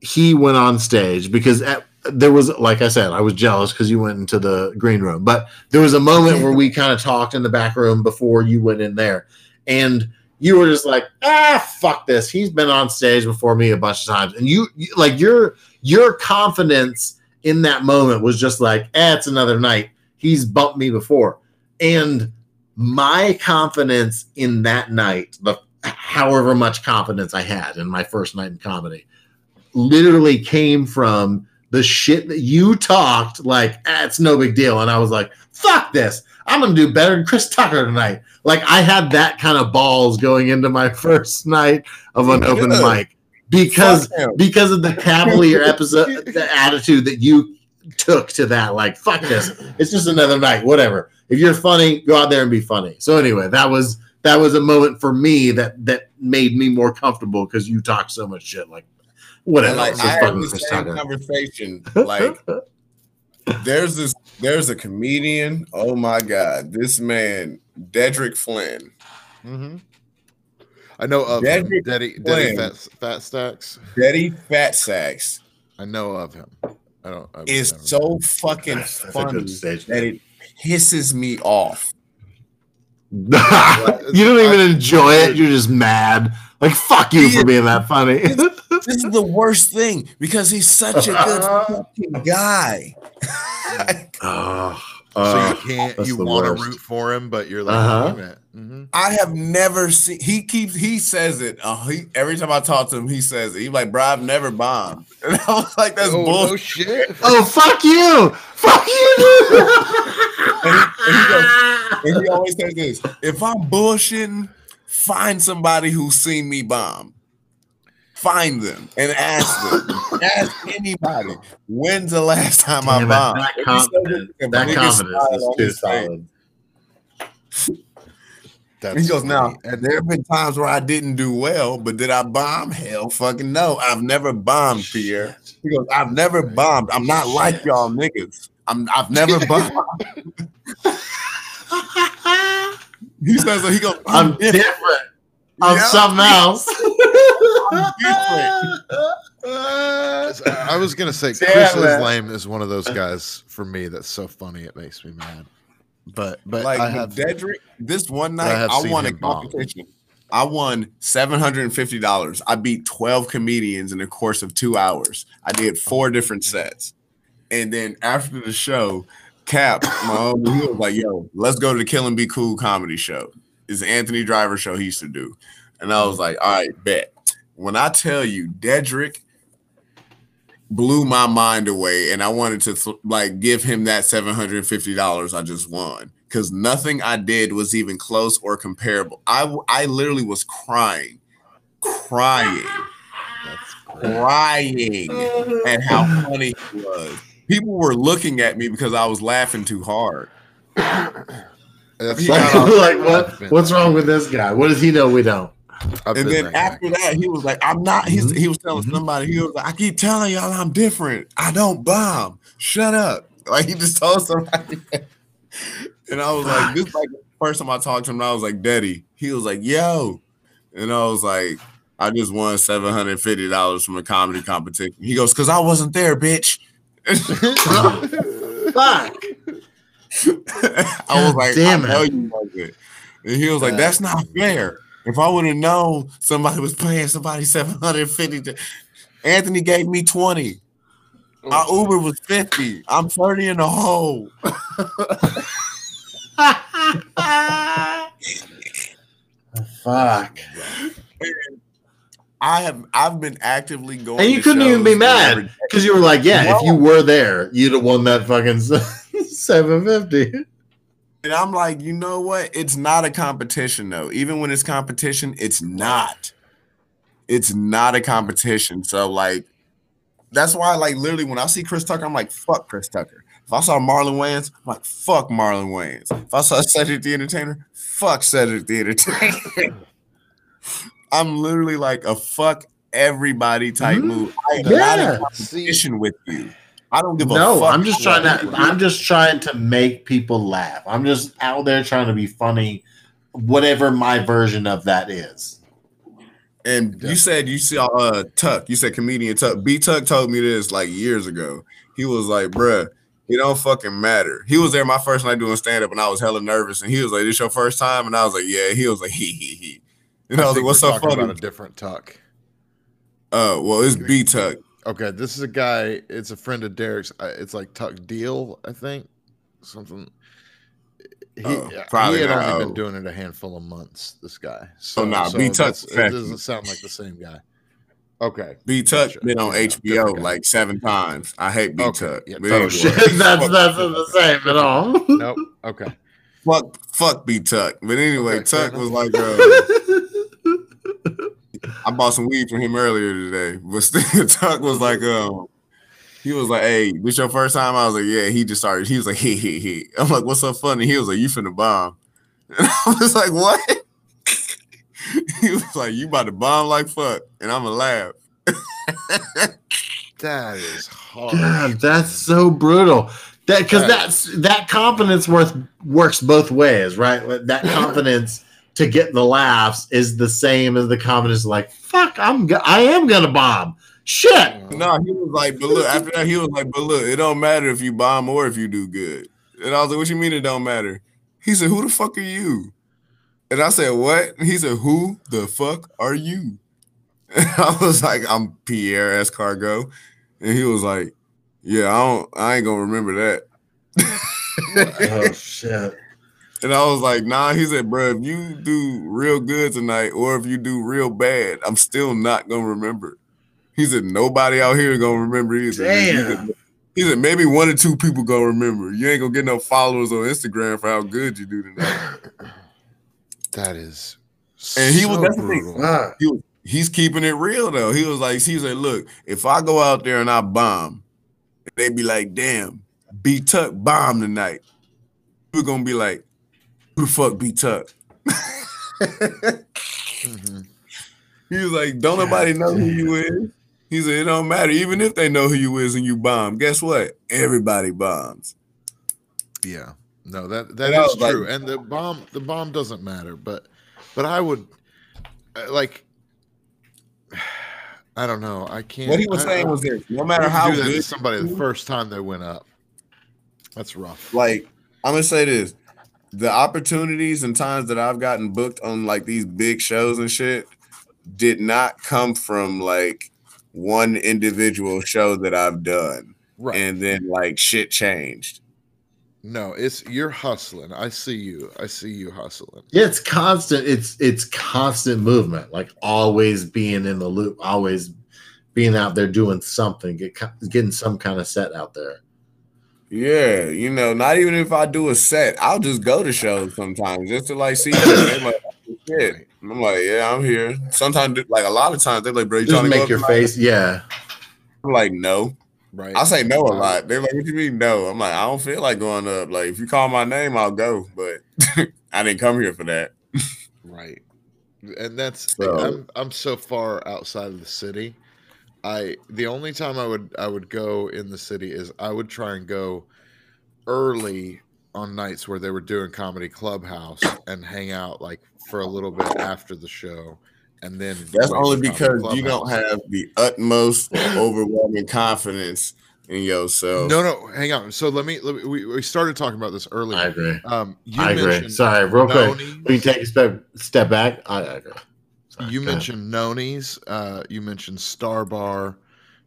A: he went on stage, because at, there was, like I said, I was jealous because you went into the green room, but there was a moment where we kind of talked in the back room before you went in there, and you were just like, ah, fuck this. He's been on stage before me a bunch of times, and you, you like your your confidence in that moment was just like, eh, it's another night. He's bumped me before. And my confidence in that night, the however much confidence I had in my first night in comedy, literally came from the shit that you talked like eh, it's no big deal and i was like fuck this i'm gonna do better than chris tucker tonight. Like i had that kind of balls going into my first night of an open mic because because of the cavalier episode the attitude that you took to that. Like fuck this. It's just another night. Whatever. If you're funny go out there and be funny. So anyway that was that was a moment for me that that made me more comfortable because you talk so much shit. Like whatever.
E: And like I had the same conversation. Like there's this there's a comedian. Oh my god, this man, Dedrick Flynn.
B: Mhm. I know of him.
E: Dedrick
B: Daddy,
E: Flynn.
B: Daddy Fat, Fat Stacks.
E: Betty Fat Sacks
B: I know of him. I don't. I've
E: is
B: never-
E: so fucking
A: That's- that's a
E: funny
A: good stage
E: that it pisses me off.
A: you don't even enjoy it. You're just mad. Like fuck you for being that funny.
E: This is the worst thing because he's such a good fucking guy.
A: oh,
B: So
A: oh,
B: you can't. You
A: the
B: want to root for him, but you're like,
A: Uh-huh.
B: damn it. Mhm.
E: I have never seen. He keeps. He says it. Uh, he, every time I talk to him, he says it. He's like, "Bro, I've never bombed," and I was like, "That's
B: Oh, no
E: bullshit."
B: shit.
A: oh fuck you, fuck you.
E: And he always says this: "If I'm bullshitting, find somebody who's seen me bomb. Find them and ask them. ask anybody. When's the last time I
A: Damn it,
E: bombed?"
A: that
E: He says
A: confidence,
E: it,
A: that confidence is too solid.
B: That's
E: He goes, now,
B: funny. And
E: there have been times where I didn't do well, but did I bomb? Hell fucking no. I've never bombed, Pierre. He goes, I've never bombed. I'm not like y'all niggas. I'm I've never bombed. he says he goes, I'm,
A: I'm
E: different.
A: different. I'm
E: Yeah.
A: something else.
E: Different.
B: Uh, I was gonna say
A: Damn
B: Chris
A: is
B: Lame is one of those guys for me that's so funny it makes me mad. But but
E: like
B: I have
E: Dedrick, this one night
B: have
E: I, won a
B: him bomb.
E: competition. I won seven hundred and fifty dollars. I beat twelve comedians in the course of two hours. I did four different sets, and then after the show, Cap, my homie, he was like, "Yo, let's go to the Kill and Be Cool comedy show." It's Anthony Driver show he used to do, and I was like, "All right, bet." When I tell you, Dedrick blew my mind away and i wanted to th- like give him that $750 i just won because nothing i did was even close or comparable I I literally was crying crying
B: that's
E: crying at how funny he was people were looking at me because i was laughing too hard
B: That's
A: like, like, what? What's wrong with this guy? What does he know we don't?
B: I've
E: and then
B: that guy.
E: after that, he was like, "I'm not." He's,
A: Mhm.
E: he was telling
A: Mhm.
E: somebody, he was like, "I keep telling y'all I'm different. I don't bomb. Shut up!" Like he just told somebody. and I was like, "This is like the first time I talked to him. I was like, Daddy." He was like, "Yo," and I was like, "I just won seven hundred fifty dollars from a comedy competition." He goes, "Cause I wasn't there, bitch."
A: Fuck.
E: I was like,
A: damn
E: I know
A: it.
E: you wasn't. And he was like, that's not fair. If I would have known somebody was paying somebody 750 to- Anthony gave me 20. My oh. Uber was 50. I'm 30 in the hole.
A: Fuck.
E: I have I've been actively going.
A: And you
E: to
A: couldn't even be mad because you were like, yeah, if you were there, you'd have won that fucking seven fifty.
E: And I'm like, you know what? It's not a competition though. Even when it's competition, it's not. It's not a competition. So like, that's why like literally when I see Chris Tucker, I'm like, fuck Chris Tucker. If I saw Marlon Wayans, I'm like, fuck Marlon Wayans. If I saw Cedric the Entertainer, fuck Cedric the Entertainer. I'm literally like a fuck everybody type
A: Mhm.
E: move. I am
A: Yeah.
E: not in
B: See,
E: competition with you. I don't give a
A: No,
E: fuck.
A: I'm just trying to. I'm just trying to make people laugh. I'm just out there trying to be funny, whatever my version of that is.
E: And you said you saw uh Tuck. You said comedian Tuck. B Tuck told me this like years ago. He was like, bruh, it don't fucking matter. He was there my first night doing stand up, and I was hella nervous. And he was like, "This your first time?" And I was like, "Yeah." He was like, "He he he." And I, was like, "What's
B: we're
E: so funny?"
B: About a different tuck.
E: Uh, well, it's B Tuck.
B: Okay, this is a guy. It's a friend of Derek's. uh, It's like Tuck Deal, I think. Something. He,
E: Oh, probably
B: he had
E: not.
B: only
E: Oh.
B: been doing it a handful of months. This guy. So,
E: nah,
B: so
E: B Tuck
B: It doesn't sound like the same guy. Okay.
E: B Tuck
B: Gotcha.
E: been on
B: Yeah,
E: HBO like seven times. I hate B
B: Okay,
E: Tuck.
B: yeah, oh,
A: shit, that's that's not the same at all.
B: Nope. Okay.
E: fuck, fuck B Tuck. But anyway,
B: Okay,
E: Tuck was like, uh, I bought some weed from him earlier today. But still, Tuck was like, um, he was like, "Hey, this your first time?" I was like, "Yeah." He just started. He was like, "He he he." I'm like, "What's so funny?" He was like, "You finna bomb." And I was like, "What?" he was like, "You about to bomb like fuck," and I'm gonna laugh.
B: That is hard.
A: God, that's so brutal. That because
B: That-
A: that's that confidence worth works both ways, right? That confidence to get the laughs is the same as the confidence like fuck, I'm go- I am gonna bomb. Shit.
E: No, he was like, but look, after that, he was like, but look, it don't matter if you bomb or if you do good. And I was like, what you mean it don't matter? He said, who the fuck are you? And I said, what? He said, who the fuck are you? And I was like, I'm Piere Escargot. And he was like, yeah, I don't, I ain't gonna remember that.
A: oh shit.
E: And I was like, nah, he said, bro, if you do real good tonight or if you do real bad, I'm still not gonna remember. He said, nobody out here gonna remember either. He
A: Damn.
E: said, he said, maybe one or two people gonna remember. You ain't gonna get no followers on Instagram for how good you do tonight.
B: That is.
E: And he was-
B: so
E: that's the thing.
B: brutal.
E: He he's keeping it real though. He was like, he said, look, if I go out there and I bomb, they'd be like, damn, B Tuck bomb tonight. We're gonna be like, who fuck B Tuck?
B: Mhm.
E: He was like, "Don't nobody know who you is." He said, "It don't matter, even if they know who you is and you bomb. Guess what? Everybody bombs."
B: Yeah. No, that that
E: And
B: is
E: like-
B: true. and the bomb the bomb doesn't matter, but but I would uh, like I don't know. I can't
E: What he was
B: I-
E: saying
B: I-
E: was this: no matter how
B: do that to
E: good,
B: somebody the first time they went up. That's rough.
E: like I'm gonna say this: the opportunities and times that I've gotten booked on like these big shows and shit did not come from like one individual show that I've done,
B: Right.
E: and then like shit changed.
B: no, it's you're hustling. I see you. I see you hustling.
A: Yeah, it's constant. It's it's constant movement. Like always being in the loop, always being out there doing something, get, getting some kind of set out there.
E: Yeah, you know, not even if I do a set, I'll just go to shows sometimes just to like see. like, "Oh, shit. And I'm like, yeah, I'm here. Sometimes, like a lot of times, they're like, bro, you
A: Just
E: trying to
A: make your
E: tonight?"
A: face. Yeah,
E: I'm like, no.
B: Right.
E: I say no a lot. They're like, what do you mean no? I'm like, I don't feel like going up. Like, if you call my name, I'll go, but I didn't come here for that.
B: Right. And that's
E: So-
B: I'm I'm so far outside of the city. I the only time I would I would go in the city is I would try and go early on nights where they were doing comedy clubhouse and hang out like for a little bit after the show and then
E: That's only because you don't have the utmost overwhelming confidence in yourself.
B: No, no, hang on. So let me, let me we, we started talking about this earlier.
A: I agree.
B: Um you
A: I agree. Sorry, real quick. We can take a step step back. I, I agree. Sorry,
B: you
A: go
B: mentioned Nunes, uh, you mentioned Star Bar,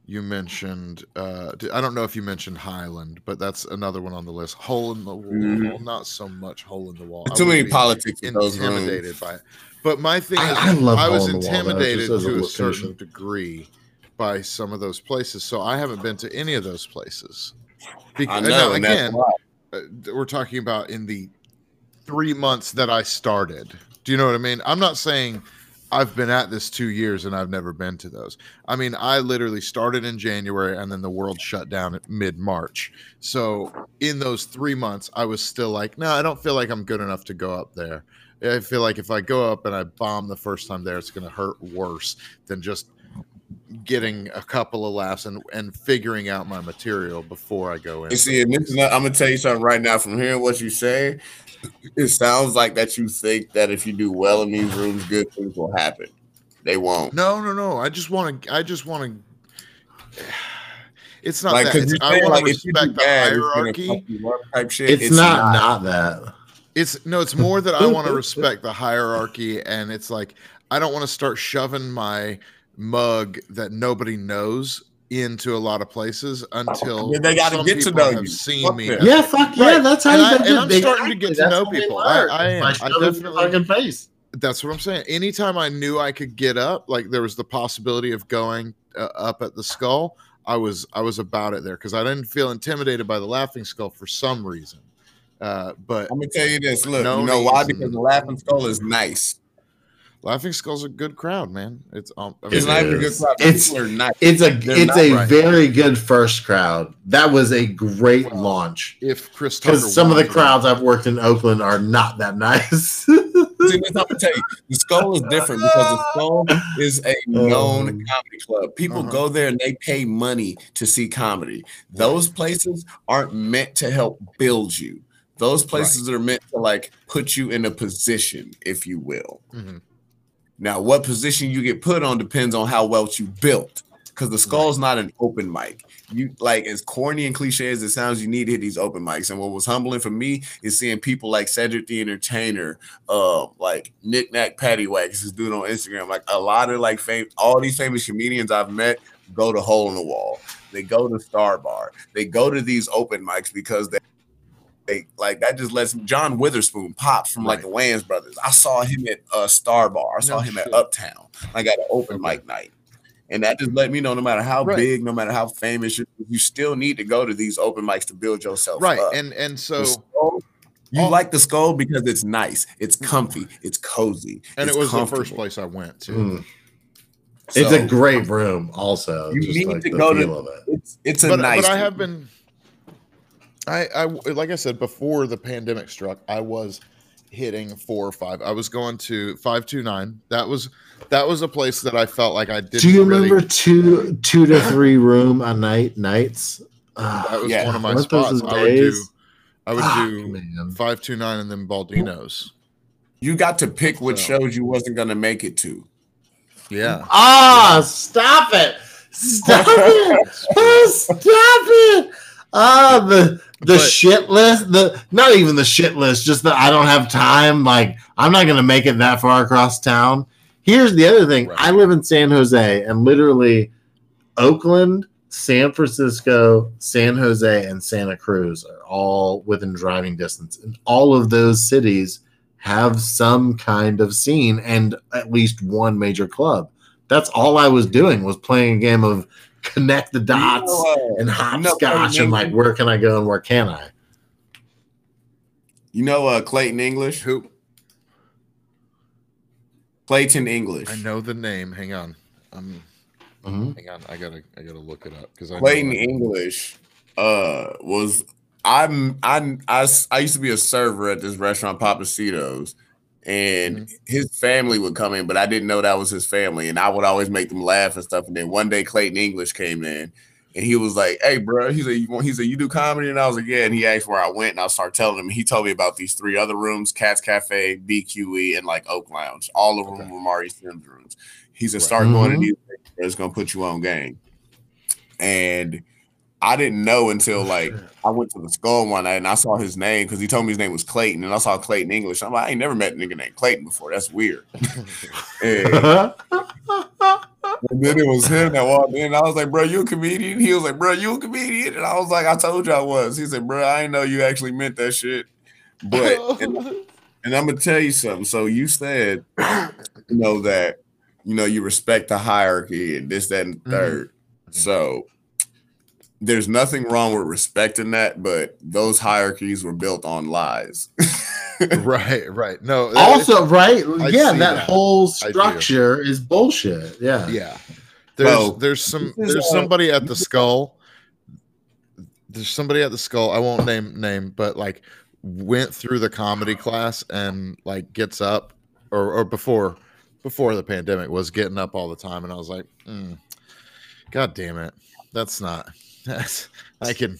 B: you mentioned uh, d- I don't know if you mentioned Highland, but that's another one on the list. Hole in the wall,
E: Mhm.
B: not so much hole in the wall.
E: Too many politics in those
B: intimidated
E: rooms.
B: by it. But my thing is,
A: I- I love
B: I was
A: Hole Wall,
B: intimidated
A: just as a
B: to a certain degree by some of those places, so I haven't been to any of those places.
E: I know,
B: now, again, uh, we're talking about in the three months that I started. Do you know what I mean? I'm not saying I've been at this two years and I've never been to those. I mean, I literally started in January and then the world shut down at mid March. So in those three months, I was still like, no, I don't feel like I'm good enough to go up there. I feel like if I go up and I bomb the first time there, it's going to hurt worse than just getting a couple of laughs and, and figuring out my material before I go in.
E: You see, and this is not, I'm gonna tell you something right now. From hearing what you say, it sounds like that you think that if you do well in these rooms, good things will happen. They won't.
B: No, no, no. I just want to. I just want to. It's not
E: Like,
B: that. It's, I want
E: like
B: to
E: if you do
B: respect the
E: bad,
B: hierarchy.
E: fuck you up type shit.
A: It's, not, not that.
B: It's no. It's more that I want to respect the hierarchy, and it's like I don't want to start shoving my mug that nobody knows into a lot of places until
E: Yeah, they gotta get to know you.
B: seen
E: Fuck
B: me.
E: them.
A: Yeah, fuck yeah,
B: Right.
A: that's how
B: And
A: you
B: I-
A: get
B: and I'm
A: they-
B: starting to get to know people. I- I am.
A: By
B: I
A: showing them your
B: definitely-
A: fucking face.
B: That's what I'm saying. Anytime I knew I could get up, like there was the possibility of going uh, up at the skull, I was I was about it there because I didn't feel intimidated by the laughing skull for some reason. Uh, but
E: I'm gonna tell you this. Look,
B: No
E: you know why? Because the Laughing Skull is nice.
B: Laughing skull's a good crowd, man. It's um, I
E: It's not even a good crowd.
A: It's-
E: are nice.
A: It's a
E: They're
A: it's a
B: right.
A: very good first crowd. That was a great launch.
B: if Chris Tucker
A: Because some of the crowds I've worked in Oakland are not that nice.
E: See, this I'm gonna tell you, the skull is different because the skull is a known
A: Um,
E: comedy club. People
B: Uh-huh.
E: go there and they pay money to see comedy. Those places aren't meant to help build you. Those places are meant to like put you in a position, if you will.
B: Mhm.
E: Now, what position you get put on depends on how well you built. Because the skull's not an open mic. You like as corny and cliche as it sounds, you need to hit these open mics. And what was humbling for me is seeing people like Cedric the Entertainer, uh, like Nick Nack Pattywags, this dude on Instagram. Like a lot of like fame, all these famous comedians I've met go to Hole in the Wall. They go to Star Bar. They go to these open mics because they they like that just lets John Witherspoon pop from like the Wayans brothers. I saw him at uh Star Bar. I saw
B: No
E: him
B: shit.
E: at Uptown. I got an open
B: Okay.
E: mic night. And that just let me know no matter how
B: Right.
E: big, no matter how famous, you, you still need to go to these open mics to build yourself
B: right,
E: up.
B: and and so
E: skull, you
B: Oh.
E: like the skull because it's nice, it's comfy, it's cozy,
B: and
E: it's
B: it was the first place I went to.
A: Mm. It's a great room, also.
E: You
A: just
E: need
A: like
E: to
A: the
E: go to-
A: it.
E: It's it's a
B: but,
E: nice.
B: but I have been I I like I said before the pandemic struck, I was hitting four or five. I was going to 529. That was that was a place that I felt like I didn't
A: Do you
B: really-
A: remember two two to three room a night nights? Ah,
B: that was
E: Yeah.
B: one of my
A: weren't
B: spots. I would do? I would
A: Fuck,
B: do
A: man.
B: 529 and then Baldino's.
E: you got to pick which
B: So-
E: shows you wasn't gonna make it to.
B: Yeah.
A: Ah, stop it! Stop it! Ah, stop it! Ah, the the
B: But-
A: shit list. The not even the shit list. Just that I don't have time. Like I'm not gonna make it that far across town. Here's the other thing.
B: Right.
A: I live in San Jose, and literally Oakland, San Francisco, San Jose, and Santa Cruz are all within driving distance, and all of those cities have some kind of scene and at least one major club. That's all I was doing was playing a game of connect the dots
E: You know,
A: and
E: you know,
A: hopscotch and like where can I go and where can I?
E: You know uh Clayton English?
B: Who
E: Clayton English.
B: I know the name. Hang on. Um
A: Mhm.
B: hang on. I gotta I gotta look it up because I know
E: Clayton
B: that.
E: English uh was I'm I, I I used to be a server at this restaurant Pappasito's and
B: Mm-hmm.
E: his family would come in but I didn't know that was his family and I would always make them laugh and stuff and then one day Clayton English came in and he was like hey bro he said you want he said you do comedy and I was like yeah and he asked where I went and I started telling him he told me about these three other rooms Cats Cafe BQE and like Oak Lounge all of them
B: Okay.
E: were Mari Sims rooms he said
B: Right.
E: start going to these things, it's gonna put you on game and I didn't know until like I went to the skull one night and I saw his name because he told me his name was Clayton and I saw Clayton English. I'm like, I ain't never met a nigga named Clayton before. That's weird. and, and then it was him that walked in. I was like, bro, you a comedian? He was like, bro, you a comedian? And I was like, I told you I was. He said, bro, I didn't know you actually meant that shit. But and, and I'm gonna tell you something. So you said, you know, that you know you respect the hierarchy and this, that, and the
B: Mhm.
E: 3rd So there's nothing wrong with respecting that, but those hierarchies were built on lies.
B: right, right. No, that-
A: also, right?
B: I
A: yeah, that,
B: that.
A: whole structure is bullshit. Yeah.
B: yeah. There's
E: Well,
B: there's some there's
E: uh,
B: somebody at the skull. There's somebody at the skull. I won't name name, but like went through the comedy class and like gets up or or before before the pandemic was getting up all the time, and I was like, mm, God damn it, that's not that's I can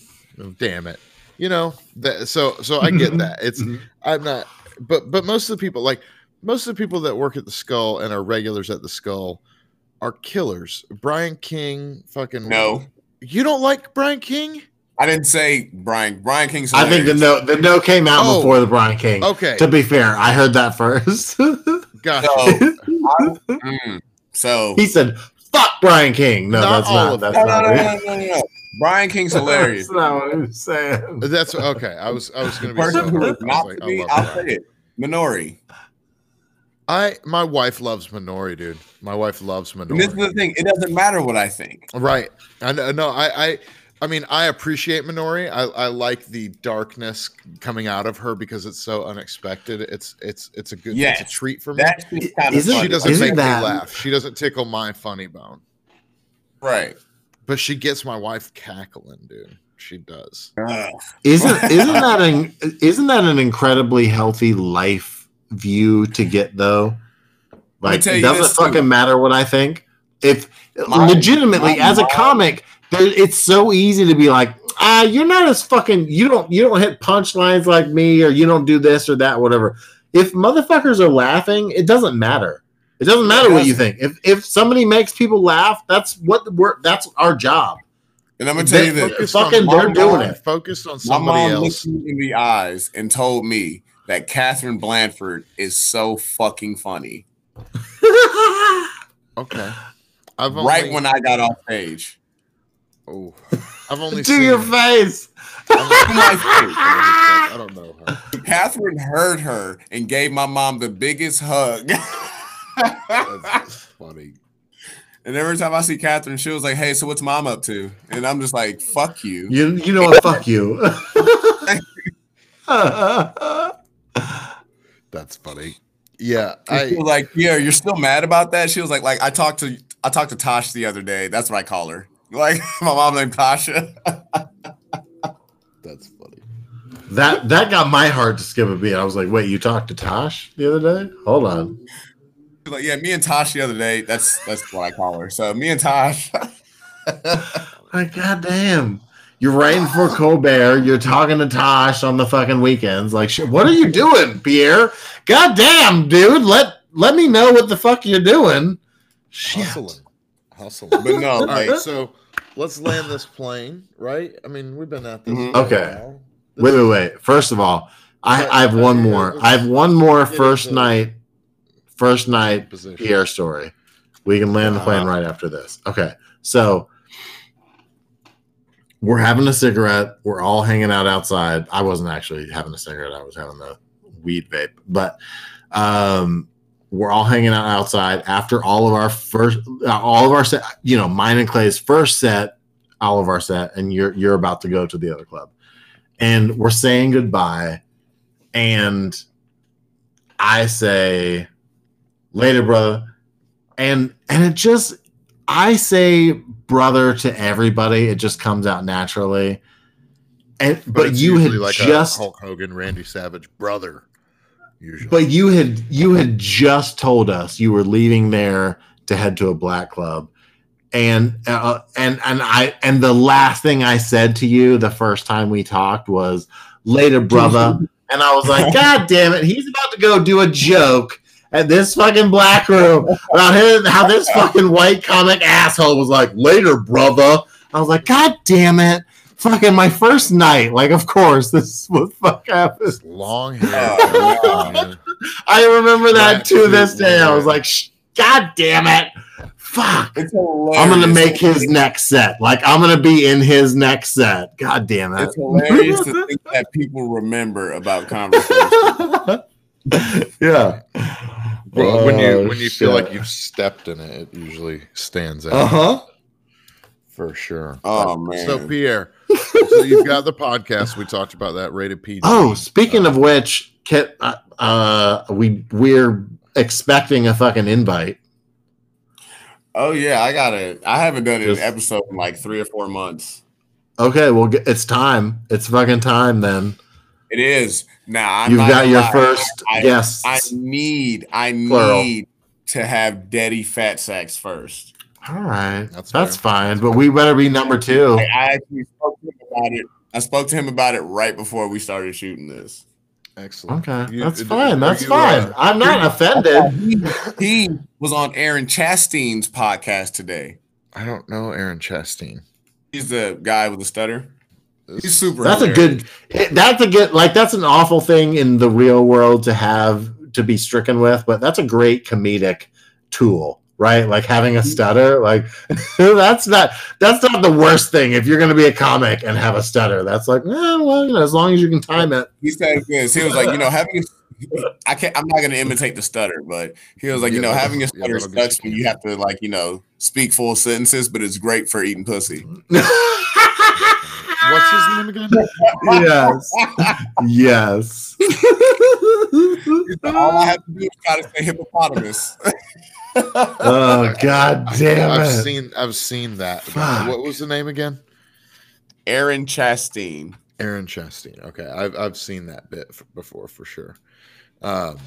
B: damn it, you know that so so I get that it's
A: Mhm.
B: I'm not, but but most of the people, like most of the people that work at the Skull and are regulars at the Skull, are killers. Brian King, fucking
E: no,
B: You don't like Brian King?
E: I didn't say Brian. Brian King's.
A: I think the
E: hilarious.
A: no the no came out
B: Oh.
A: before the Brian King.
B: Okay,
A: To be fair, I heard that first.
B: gotcha.
E: So, I- mm, so
A: he said, fuck Brian King. No,
B: Not
A: that's not. That's
E: No,
A: not
E: no, no,
A: it.
E: no, no, no, no. Brian King's hilarious.
A: That's not what I was saying.
B: That's okay. I was I was gonna be
E: Person
B: so
E: who
B: I was
E: not
B: like,
E: to
B: I
E: me,
B: love
E: I'll
B: Brian.
E: say it. Minori.
B: I my wife loves Minori, dude. My wife loves
E: And this is the thing. It doesn't matter what I think.
B: Right. I know. No, I, I, I mean, I appreciate Minori. I, I like the darkness coming out of her because it's so unexpected. It's, it's, it's a good, it's
E: Yes.
B: a treat for me.
E: That's kind of
A: Isn't-
B: she
E: funny.
B: doesn't
A: isn't
B: make
A: that-
B: me laugh. She doesn't tickle my funny bone,
E: right.
B: But she gets my wife cackling, dude. She does.
E: Ugh.
A: Isn't isn't that an isn't that an incredibly healthy life view to get though? Like it doesn't
E: this, too.
A: fucking matter what I think. If
E: My-
A: legitimately
E: my
A: as a comic, there, it's so easy to be like, ah, you're not as fucking you don't you don't hit punchlines like me, or you don't do this or that, whatever. If motherfuckers are laughing, it doesn't matter. It doesn't matter what you think. If if somebody makes people laugh, that's what we're that's our job.
E: And I'm gonna tell you
A: They-
E: this.
A: fucking they're doing
E: mom-
A: it.
B: Focused on somebody
E: My
B: somebody
E: mom
B: else.
E: looked me in the eyes and told me that Catherine Blanford is so fucking funny.
B: Okay. I've
E: right when I got off stage.
B: oh, I've only
A: to
B: seen.
A: your face.
B: I don't know her.
E: Catherine heard her and gave my mom the biggest hug.
B: That's funny.
E: and every time I see Catherine, she was like, "Hey, so what's mom up to?" And I'm just like, "Fuck you."
A: You you know what? Fuck you.
B: That's funny. Yeah,
E: And she
B: I
E: was like, "Yeah, you're still mad about that?" She was like, "Like I talked to I talked to Tosh the other day. That's what I call her. Like my mom named Tasha."
B: that's funny.
A: that that got my heart to skip a beat. I was like, wait, you talked to Tosh the other day? Hold on.
E: She's like, "Yeah, me and Tosh the other day. That's that's what I call her. So me and Tosh."
A: Like, goddamn. You're writing for Colbert. You're talking to Tosh on the fucking weekends. Like, what are you doing, Piere? Goddamn, dude. Let let me know what the fuck you're doing. Shit.
B: Hustling, hustling.
E: But no,
B: All
E: like
B: so let's land this plane, right? I mean, we've been at this.
E: Mhm.
A: Okay.
B: while.
A: Wait, wait, wait. First of all, I, I have one more. I have one more first night, first night
B: Position.
A: Piere story. We can land the plane
B: Uh-huh.
A: right after this. Okay. So we're having a cigarette. We're all hanging out outside. I wasn't actually having a cigarette. I was having the weed vape. But um we're all hanging out outside after all of our first uh, all of our set, you know, mine and Clay's first set, all of our set, and you're you're about to go to the other club. And we're saying goodbye. And I say, later, brother. And and it just I say brother to everybody. It just comes out naturally. And but,
B: it's
A: you had
B: like
A: just
B: a Hulk Hogan, Randy Savage brother. Usually,
A: but you had you had just told us you were leaving there to head to a black club. And uh, and and I and the last thing I said to you the first time we talked was later brother and I was like god damn it he's about to go do a joke at this fucking black room about him, how this fucking white comic asshole was like later brother I was like god damn it fucking my first night like of course this is what fuck happened
B: long hair.
A: I remember that
B: Black
A: to this
B: suit,
A: day. I was like, Shh, God damn it. Fuck.
E: it's hilarious.
A: I'm going to make his next set. Like, I'm going to be in his next set. God damn it.
E: It's hilarious to think that people remember about conversations.
A: yeah.
B: Well, when you
A: Oh,
B: when you feel like you've stepped in it, it usually stands out
A: Uh huh.
B: for sure.
E: Oh man.
B: So Piere, so you've got the podcast. We talked about that rated PG.
A: Oh, speaking
B: Uh,
A: of which, Kit, uh, uh, we we're expecting a fucking invite.
E: oh yeah, I got it. I haven't done an episode in like three or four months.
A: Okay, well, it's time. It's fucking time then.
E: It is now. I'm
A: You've
E: not
A: got your
E: lie.
A: first
E: I,
A: guests.
E: I need. I
A: Plural.
E: need to have Daddy Fat Sacks first.
A: All right,
B: That's
A: that's, fine. But we better be number two.
E: I, I actually spoke to him about it. I spoke to him about it right before we started shooting this.
B: excellent.
A: Okay,
B: You-
A: that's
B: are
A: fine. That's
B: you,
A: fine.
B: uh,
A: I'm not offended.
E: He, he was on Aaron Chastain's podcast today.
B: I don't know Aaron Chastain.
E: He's the guy with the stutter. He's super.
A: That's a good. That's a good. Like that's an awful thing in the real world to have to be stricken with, but that's a great comedic tool. right? Like having a stutter, like that's not that's not the worst thing. If you're going to be a comic and have a stutter, that's like, eh, well, you know, as long as you can time it.
E: He said this. He was like, you know, having I can't. I'm not gonna imitate the stutter, but he was like, you know, having a
B: yeah,
E: stutter
B: that'll
E: sucks when you have to like, you know, speak full sentences, but it's great for eating pussy.
B: What's his name again?
A: yes, yes.
E: All I have to do is try to say hippopotamus.
A: oh god damn
B: I've
A: it!
B: seen I've seen that.
A: Fuck.
B: What was the name again?
E: Aaron Chastain.
B: Aaron Chastain. Okay, I've I've seen that bit f- before for sure. Um,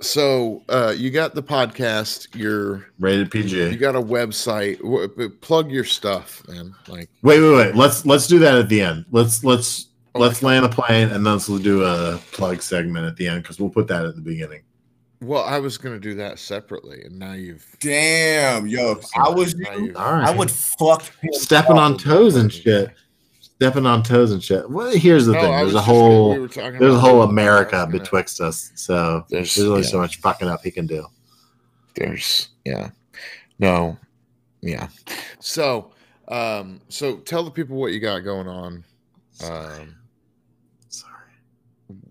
B: so uh, you got the podcast. You're
A: Rated PG, you
B: got a website. W- p- plug your stuff, man. Like
A: Wait, wait, wait. Let's let's do that at the end. Let's let's
B: Oh,
A: let's land a plane and then let's do a plug segment at the end because we'll put that at the beginning.
B: well, I was gonna do that separately, and now you've
E: Damn, yo, if I was you,
B: you've-
E: I would fuck
A: stepping on toes and shit. Stepping on toes and shit. Well, here's the
B: No,
A: thing. There's a whole
B: we
A: there's a whole America
B: gonna-
A: betwixt us. So
B: There's,
A: there's only
B: yeah.
A: so much fucking up he can do.
B: there's yeah no yeah so um so tell the people what you got going on um
A: Sorry.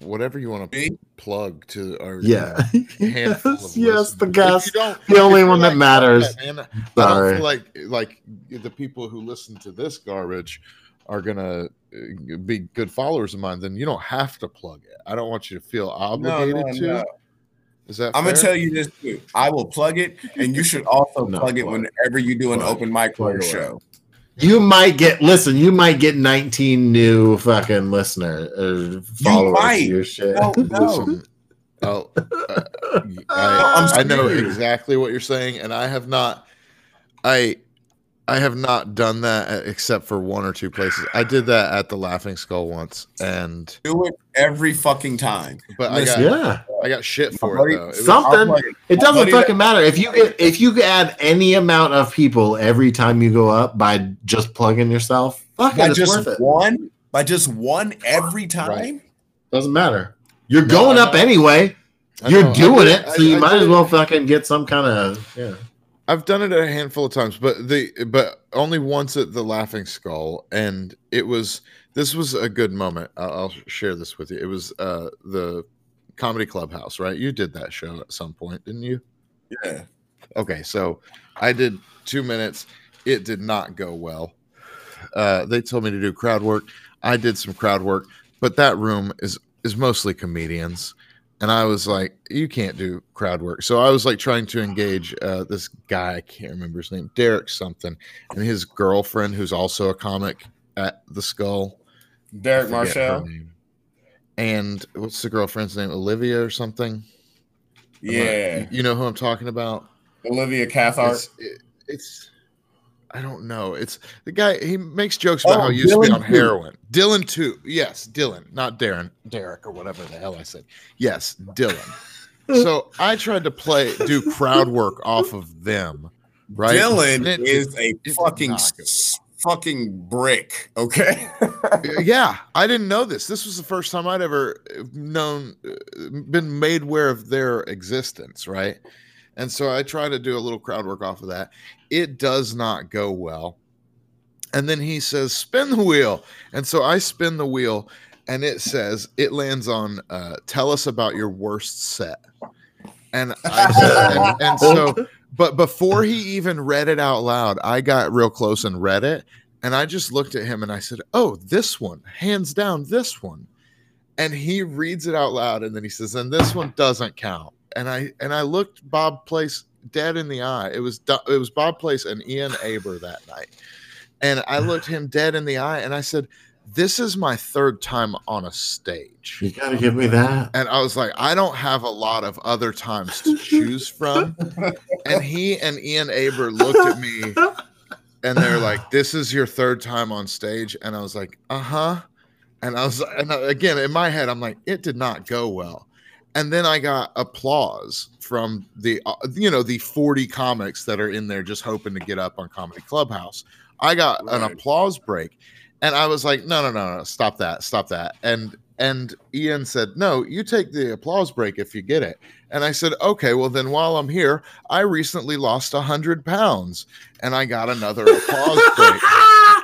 B: whatever you want to
E: Me?
B: plug to our
A: Yeah.
B: handful
A: yes,
B: of
A: yes, the
B: listeners.
A: Guest. the only one that
B: like,
A: matters.
B: "Yeah, man, I don't
A: Sorry.
B: feel like like the people who listen to this garbage are gonna uh, be good followers of mine. Then you don't have to plug it. I don't want you to feel obligated
E: no,
B: to.
E: no.
B: Is that?
E: I'm gonna tell you this too. I will plug it, and you should also
A: No,
E: plug it
A: plug.
E: whenever you do an
A: Plug.
E: open mic for
A: Plug
E: your show.
A: You might get listen. You might get 19 new fucking listener or followers to
E: might.
A: your shit.
E: No, no.
B: Listen, I'll- uh,
E: I'm
B: I, I know exactly what you're saying, and I have not. I I have not done that uh, except for one or two places. I did that at the Laughing Skull once, and
E: Do it every fucking time.
B: but I got
A: yeah,
B: I got shit for
E: buddy,
B: it though. It
A: Something.
E: I'll it.
A: it doesn't
E: buddy
A: fucking matter if you get if you add any amount of people every time you go up by just plugging yourself. Fuck
E: By
A: it, it's worth
E: just
A: it.
E: one, by just one every time.
B: Right.
A: Doesn't matter. You're
B: No,
A: going up anyway.
B: I
A: You're
B: know,
A: doing
B: did-
A: it,
B: I-
A: so you
B: I
A: might
B: did
A: as well fucking get some kind of yeah.
B: I've done it a handful of times, but the but only once at the Laughing Skull, and it was this was a good moment. I'll, I'll share this with you. It was uh the comedy clubhouse, right? You did that show at some point, didn't you?
E: Yeah.
B: Okay, so I did two minutes. It did not go well. Uh, they told me to do crowd work. I did some crowd work, but that room is is mostly comedians, and I was like, you can't do crowd work. So I was like trying to engage uh, this guy. I can't remember his name, Derek something, and his girlfriend, who's also a comic at the Skull.
E: Derek
B: I forget her
E: Marshall.
B: And what's the girlfriend's name? Olivia or something?
E: Yeah.
B: you know who I'm talking about.
E: Olivia Cathcart.
B: It's, it- it's I don't know. It's the guy. He makes jokes about
E: Oh,
B: how he used to be on
E: too.
B: heroin. Dylan too. Yes, Dylan, not Darren, Derek or whatever the hell I said. Yes, Dylan. so I tried to play do crowd work off of them. Right,
E: Dylan
B: it-
E: is a fucking
B: not go
E: s- fucking brick. Okay.
B: yeah, I didn't know this. This was the first time I'd ever uh, known, uh, been made aware of their existence, right? And so I try to do a little crowd work off of that. It does not go well. And then he says, spin the wheel. And so I spin the wheel and it says, it lands on, uh, tell us about your worst set. And I said, and, and so, but before he even read it out loud, I got real close and read it. And I just looked at him and I said, Oh, this one, hands down, this one. And he reads it out loud and then he says, And this one doesn't count. And I and I looked Bob Place dead in the eye. It was it was Bob Place and Ian Aber that night. And I looked him dead in the eye and I said, This is my third time on a stage.
A: You gotta give me that.
B: And I was like, I don't have a lot of other times to choose from. and he and Ian Aber looked at me and they're like, This is your third time on stage. And I was like, Uh huh. And I was, and again, in my head, I'm like, It did not go well. And then I got applause from the, uh, you know, the 40 comics that are in there just hoping to get up on Comedy Clubhouse. I got an applause break. And I was like, no, no, no, no, stop that, stop that. And And Ian said, No, you take the applause break if you get it. And I said, Okay, well, then while I'm here, I recently lost 100 pounds and I got another applause break.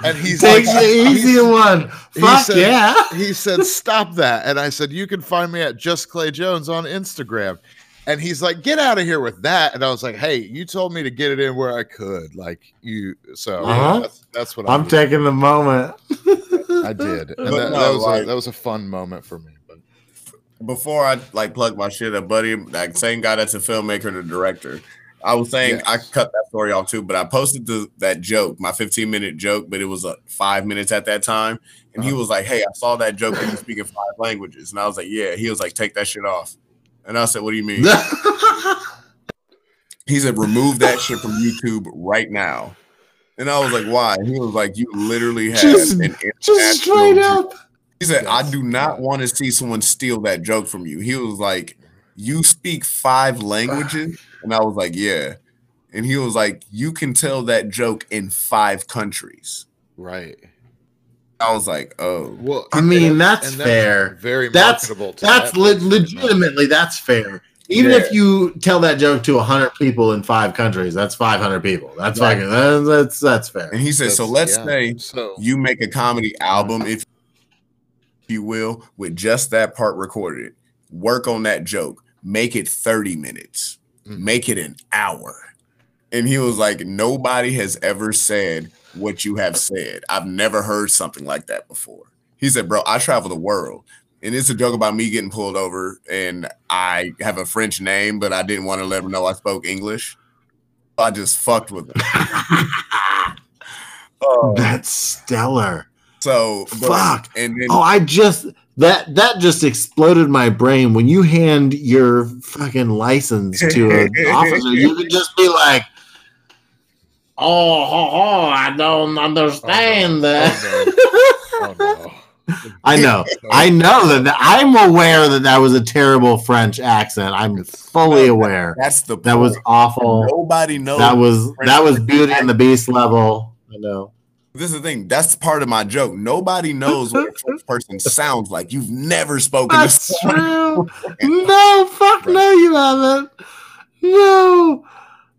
B: And he's
A: Take
B: like-
A: the easy
B: he's-
A: one.
B: he
A: Fuck
B: said-
A: yeah.
B: He said, Stop that. And I said, You can find me at Just Clay Jones on Instagram. And he's like, Get out of here with that. And I was like, Hey, you told me to get it in where I could. Like, you, so
A: Uh-huh.
B: that's, that's what
A: I'm
B: I'm
A: taking the moment.
B: I did. And that,
E: no,
B: that was
E: like-
B: a, that was a fun moment for me. But
E: before I like plug my shit, a buddy, that same guy that's a filmmaker and a director. I was saying I cut that story off too, but I posted the, that joke, my 15 minute joke, but it was uh, five minutes at that time. And he
B: Uh-huh.
E: was like, Hey, I saw that joke and you speaking five languages. And I was like, Yeah. He was like, Take that shit off. And I said, What do you mean? He said, Remove that shit from YouTube right now. And I was like, Why? And he was like, You literally have
A: Just-
E: an
A: Just straight
E: international
A: up.
E: he said, I do not want to see someone steal that joke from you. He was like, You speak five languages? And I was like, Yeah. And he was like, You can tell that joke in five countries.
B: right.
E: I was like, Oh.
B: Well,
A: I mean,
B: and-
A: that's
B: and
A: fair.
B: Very
A: That's-
B: marketable. To
A: That's
B: Netflix
A: le- legitimately that's fair. Even
E: Yeah.
A: if you tell that joke to hundred people in five countries, that's five hundred people. That's
E: Right.
A: fucking that's that's, that's fair.
E: And he said, So let's
B: yeah.
E: say
B: so.
E: you make a comedy album, if you will, with just that part recorded. Work on that joke. Make it 30 minutes.
B: Mhm.
E: Make it an hour. And he was like, Nobody has ever said what you have said. I've never heard something like that before. He said, Bro, I travel the world. And it's a joke about me getting pulled over and I have a French name, but I didn't want to let him know I spoke English. I just fucked with him. Oh,
A: that's stellar.
E: so but-
A: Fuck.
E: And then
A: Oh, I just that that just exploded my brain when you hand your fucking license to an officer. You can just be like, "Oh, oh, oh I don't understand oh, that."
B: Oh, no.
A: Oh, I know, I know that I'm aware that that was a terrible French accent. I'm fully
E: No,
A: aware
E: that's the
A: that was awful.
E: nobody knows.
A: That was that was Beauty and the Beast level. I know.
E: This is the thing. That's part of my joke. Nobody knows what a French person sounds like. You've never spoken
A: That's
E: this.
A: true. No, fuck no, you haven't. No.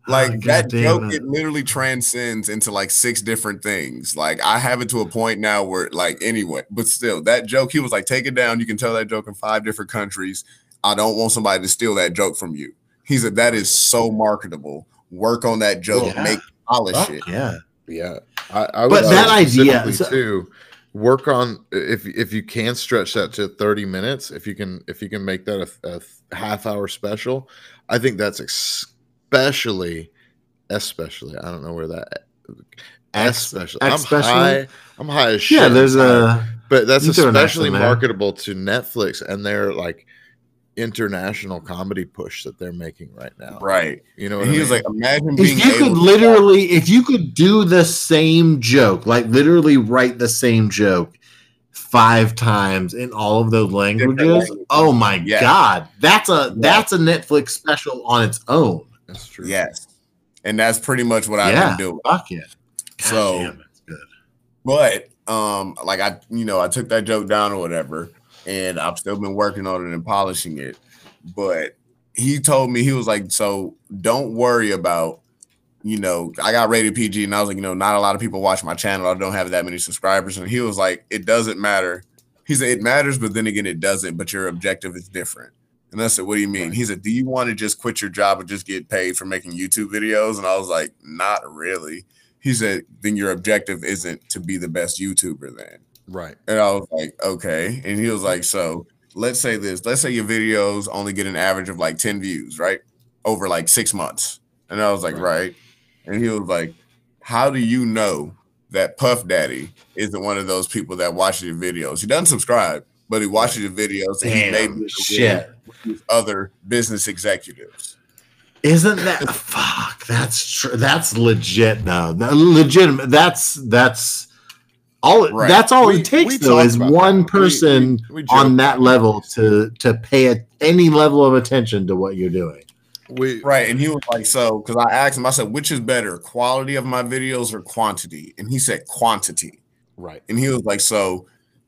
E: Like
A: Oh,
E: that
A: God
E: joke,
A: it.
E: it literally transcends into like six different things. Like I have it to a point now where, like, anyway, but still, that joke, he was like, take it down. You can tell that joke in five different countries. I don't want somebody to steal that joke from you. He said that is so marketable. Work on that joke,
A: Yeah.
E: make polish
A: Fuck
E: it.
A: yeah.
B: Yeah, I, I
A: But
B: would
A: that idea- so-
B: too. Work on if if you can stretch that to thirty minutes. If you can if you can make that a, a half hour special, I think that's especially especially. I don't know where that especially. I'm
A: especially?
B: high. I'm high as shit.
A: Yeah, there's a
B: but that's
A: you throw an X
B: especially marketable to Netflix and they're like international comedy push that they're making right now.
E: Right.
B: You know what
E: And
B: I
E: he was
B: mean?
E: like, imagine being
A: if you
E: able
A: could
E: to-
A: literally if you could do the same joke, like literally write the same joke five times in all of those languages.
E: languages.
A: Oh my
E: Yeah.
A: god. That's a that's a Netflix special on its own.
B: that's true.
E: Yes. And that's pretty much what I've
A: yeah.
E: been doing.
A: Fuck yeah. God
E: So-
A: damn, it's good.
E: But um, like I, you know, I took that joke down or whatever, and I've still been working on it and polishing it. But he told me he was like, so don't worry about, you know, I got rated PG, and I was like, you know, not a lot of people watch my channel. I don't have that many subscribers, and he was like, it doesn't matter. He said it matters, but then again, it doesn't. But your objective is different. And I said, what do you mean? He said, do you want to just quit your job and just get paid for making YouTube videos? And I was like, not really he said, then your objective isn't to be the best YouTuber then.
B: Right.
E: And I was like, okay. And he was like, so let's say this, let's say your videos only get an average of like 10 views, right? Over like six months. And I was like,
B: Right.
E: right. And he was like, how do you know that Puff Daddy isn't one of those people that watches your videos? He doesn't subscribe, but he watches your videos and he
A: Damn,
E: be
A: shit.
E: with other business executives.
A: Isn't that fuck? That's true. That's legit though. That- Legitimate. That's that's all.
E: Right.
A: That's all
B: We-
A: it takes though is one
B: that.
A: Person
B: we- we
A: on that level to to pay a, any level of attention to what you're doing.
B: We
E: Right. And he was like, so because I asked him, I said, which is better, quality of my videos or quantity? And he said quantity.
B: right.
E: And he was like, so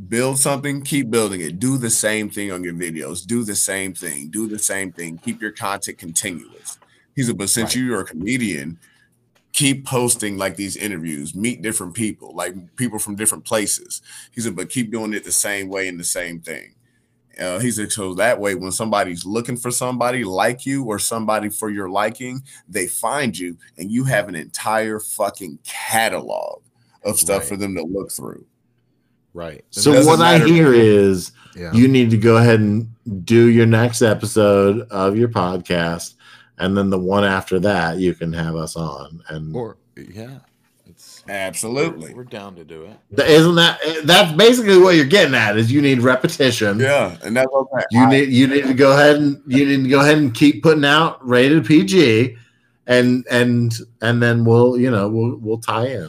E: build something, keep building it. Do the same thing on your videos. Do the same thing. Do the same thing. Keep your content continuous. He said, but since
B: Right.
E: you're a comedian, keep posting like these interviews, meet different people, like people from different places. He said, but keep doing it the same way and the same thing. Uh, he said, so that way, when somebody's looking for somebody like you or somebody for your liking, they find you and you have an entire fucking catalog of stuff
B: Right.
E: for them to look through.
B: Right. And
A: So what I
E: matter-
A: hear is
B: yeah.
A: you need to go ahead and do your next episode of your podcast, and then the one after that you can have us on. And
B: or yeah. It's
E: Absolutely.
B: we're down to do it.
A: th- isn't that eh, that's basically what you're getting at? Is you need repetition.
E: Yeah, and that's okay.
A: You
E: I-
A: need you need to go ahead and you need to go ahead and keep putting out rated PG, and and and then we'll you know we'll we'll tie in.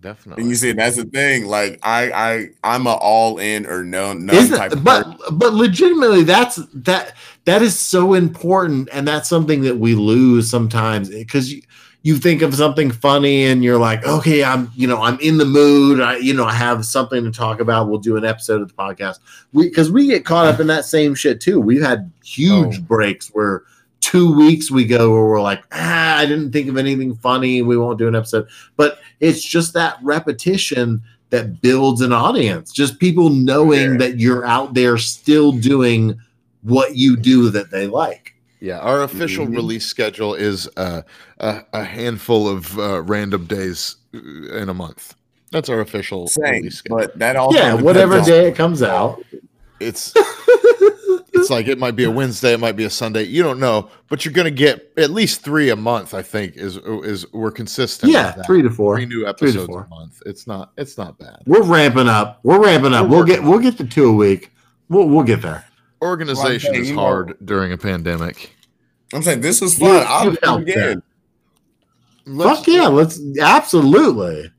B: Definitely.
E: and you see, that's the thing. Like I, I, I'm a all in or no, none
A: Isn't
E: type. of
A: but
E: person.
A: but legitimately that's that that is so important and that's something that we lose sometimes because you, you think of something funny and you're like okay i'm you know i'm in the mood i you know i have something to talk about we'll do an episode of the podcast we because we get caught up in that same shit too we've had oh. huge
B: Oh.
A: breaks where two weeks we go where we're like ah i didn't think of anything funny we won't do an episode but it's just that repetition that builds an audience just people knowing
E: Yeah.
A: that you're out there still doing what you do that they like
B: Yeah, our official
E: Mhm.
B: release schedule is uh, a, a handful of uh, random days uh, in a month. That's our official
E: Same,
B: release schedule.
E: but that also
A: yeah
E: depends
A: whatever
E: on-
A: day it comes out
B: It's it's like it might be a Wednesday, it might be a Sunday. You don't know, but you're gonna get at least three a month. I think is is we're consistent.
A: yeah
B: that.
A: three to four
B: three new
A: three to
B: episodes
A: four.
B: a month. It's not it's not bad.
A: we're ramping up we're ramping up
B: We're
A: we'll get
B: working
A: we'll get to two a week we'll we'll get there
B: Organization
E: saying,
B: is
E: you know-
B: hard during a pandemic.
E: I'm saying this
A: is
E: fun. I'll
A: you
E: do it again.
A: fuck yeah let's absolutely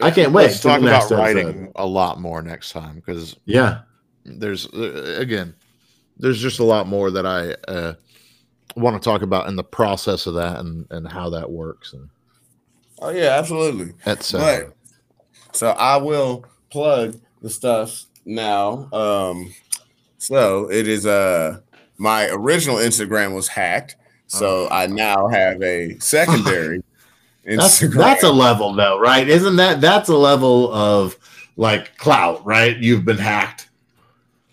A: i can't wait
B: Let's talk about
A: next
B: writing
A: episode.
B: a lot more next time because
A: yeah
B: there's uh, again there's just a lot more that i uh, want to talk about in the process of that and and how that works and
E: Oh yeah, absolutely.
B: etc
E: But so I will plug the stuff now. Um, so it is uh my original Instagram was hacked, so I now have a secondary
A: that's that's a level though right? Isn't that that's a level of like clout right? You've been hacked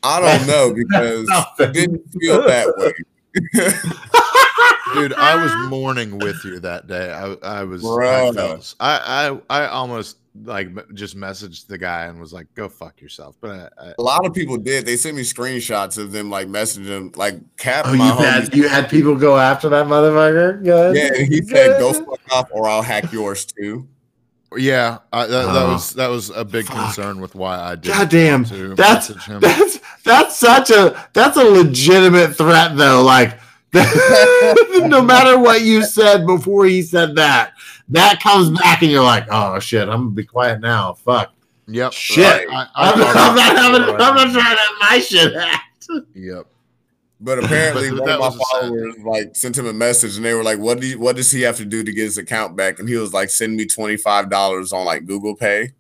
E: I don't know because
A: Nothing.
E: it didn't feel that way.
B: dude i was mourning with you that day i, I was I,
E: Bruh.
B: felt- I i i almost like just messaged the guy and was like go fuck yourself but I, I,
E: A lot of people did. They sent me screenshots of them like messaging them, like Cap.
A: oh
E: my
A: you
E: homies-
A: had you had people go after that motherfucker Good.
E: Yeah, and he said, "Go fuck off, or I'll hack yours too."
B: Yeah I, that, that was that was a big
A: Fuck.
B: concern with why i did
A: God damn,
B: to
A: that's-. That's that's such a that's a legitimate threat though. Like no matter what you said before he said that, that comes back and you're like, oh shit, I'm gonna be quiet now. Fuck.
B: Yep.
A: Shit.
B: I, I
A: I'm,
B: thought
A: I'm not having
B: it
A: I'm not trying to have my shit hacked.
B: Yep.
E: But apparently,
B: But
E: one of my
B: sad
E: followers like sent him a message, and they were like, "What do you, what does he have to do to get his account back?" And he was like, "Send me twenty five dollars on like Google Pay."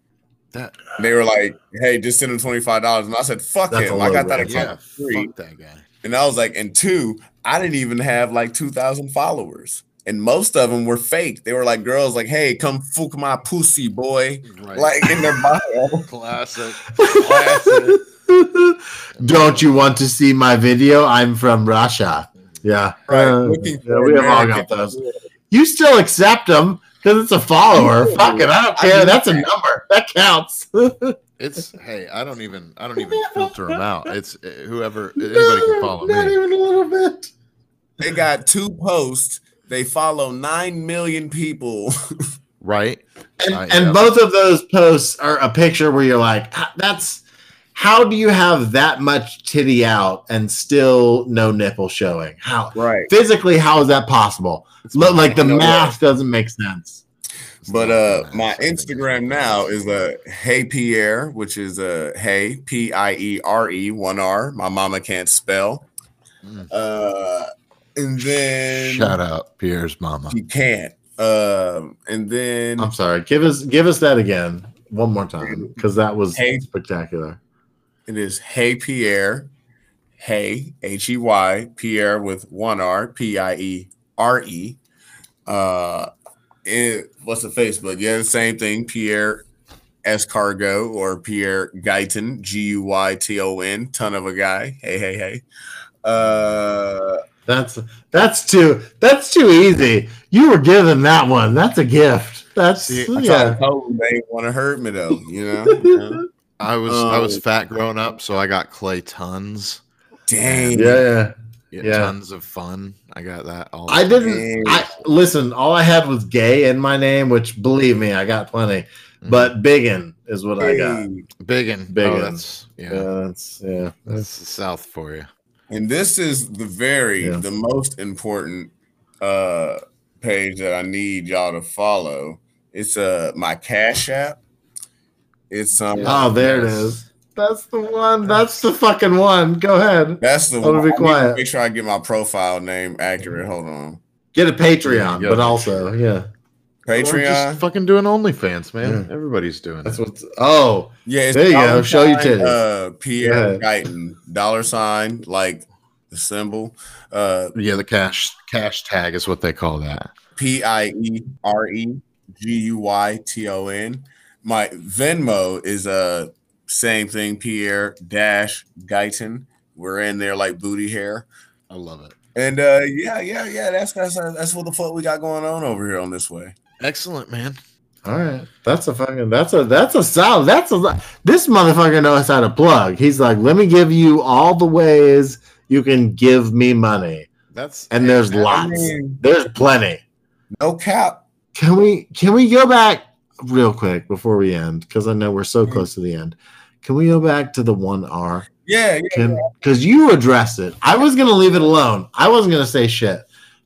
B: That
E: And they were like, "Hey, just send him twenty five dollars." And I said, "Fuck him! I got that
A: rate.
E: account
B: yeah,
E: free."
B: fuck that guy.
E: And I was like, "And two, I didn't even have like two thousand followers." And most of them were fake. They were like girls, like, "Hey, come fuck my pussy, boy!"
B: Right.
E: Like in their bio.
B: classic. Classic.
A: Don't you want to see my video? I'm from Russia. Yeah.
E: Right,
A: Uh, yeah, we have all got those. You still accept them because it's a follower. Fuck it. I don't
E: I
A: care. That's a number. That counts.
B: It's hey, I don't even I don't even filter them out. It's uh, whoever anybody can follow
A: Not
B: me.
A: Not even a little bit.
E: They got two posts. They follow nine million people.
B: Right?
A: And,
B: Uh,
A: and
B: yeah.
A: both of those posts are a picture where you're like, "Ah, that's how do you have that much titty out and still no nipple showing? How
E: right.
A: physically, how is that possible? Look, like the
E: You know
A: math doesn't make sense.
E: But uh my Instagram now is a uh, hey Piere, which is a uh, hey P I E R E one R. My mama can't spell.
B: Mm.
E: Uh and then
B: Shout out Piere's mama.
E: she can't. Um and then
A: I'm sorry. Give us give us that again one more time because that was
E: Hey.
A: spectacular.
E: It is Hey Piere. Hey H E Y Piere with one R P I E R E. Uh, it, what's the Facebook? Yeah, the same thing. Piere Escargot or Piere Guyton, G U Y T O N, ton of a guy. Hey, hey, hey. Uh,
A: That's that's too that's too easy. You were given that one. That's a gift. That's
B: See,
E: I
A: yeah.
E: tried to tell them they want to hurt me though, you know. You know?
B: I was I was
E: Oh.
B: fat growing up, so I got Clay tons.
E: Dang.
A: Yeah, yeah.
B: Yeah,
A: Yeah.
B: tons of fun. I got that all.
A: I didn't. I listen. All I had was gay in my name, which believe me, I got plenty.
B: Mhm.
A: But biggin is what I got.
B: Biggin.
A: Biggin.
B: Oh, that's yeah.
A: Yeah, that's yeah.
B: That's the South for you.
E: And this is the very
A: Yeah.
E: the most important uh page that I need y'all to follow. It's uh my Cash App. It's um
A: Oh, there it
B: Yes.
A: is. That's the one. That's the fucking one. Go ahead.
E: that's the
A: Oh,
E: one.
A: be
E: I need to
A: quiet.
E: Make sure I get my profile name accurate. Hold on.
A: Get a Patreon,
B: Yeah,
A: but also yeah.
B: Or
E: Patreon.
B: just fucking doing OnlyFans, man.
A: Yeah.
B: Everybody's doing
A: That's
B: it.
A: what's. Oh,
E: Yeah, it's
A: There you go.
E: dollar
A: Show your
E: sign,
A: titties.
E: Uh,
A: Piere
E: Guyton, dollar sign, like the symbol. Uh,
B: Yeah, the cash cash tag is what they call that.
E: P I E R E G U Y T O N. My Venmo is uh same thing. Piere dash Guyton. We're in there like booty hair.
B: I love it.
E: And uh, yeah, yeah, yeah. That's that's that's what the fuck we got going on over here on this way.
B: Excellent, man.
A: all right. That's a fucking. That's a. That's a solid. That's a. This motherfucker knows how to plug. He's like, let me give you all the ways you can give me money,
B: That's
A: and there's
E: I
A: lots.
E: mean-
A: There's plenty.
E: No cap.
A: Can we can we go back real quick before we end? Because I know we're so mm-hmm. close to the end. Can we go back to the one R?
E: Yeah, yeah.
A: Because you addressed it. I was gonna leave it alone. I wasn't gonna say shit.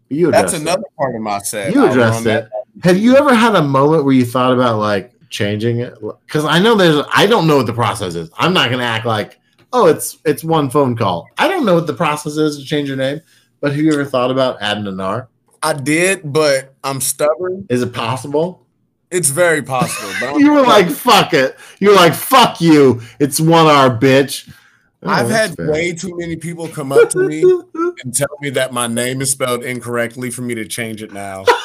A: But you addressed
E: That's
A: it.
E: another part of my set.
A: You addressed it. Have you ever had a moment where you thought about like changing it? Because I know there's. I don't know what the process is. I'm not gonna act like oh it's it's one phone call. I don't know what the process is to change your name. But have you ever thought about adding an R?
E: I did, but I'm stubborn.
A: Is it possible?
E: It's very possible. But
A: you were like, fuck it. You were like, fuck you. It's one R, bitch. Oh,
E: I've had
A: fair.
E: way too many people come up to me and tell me that my name is spelled incorrectly for me to change it now.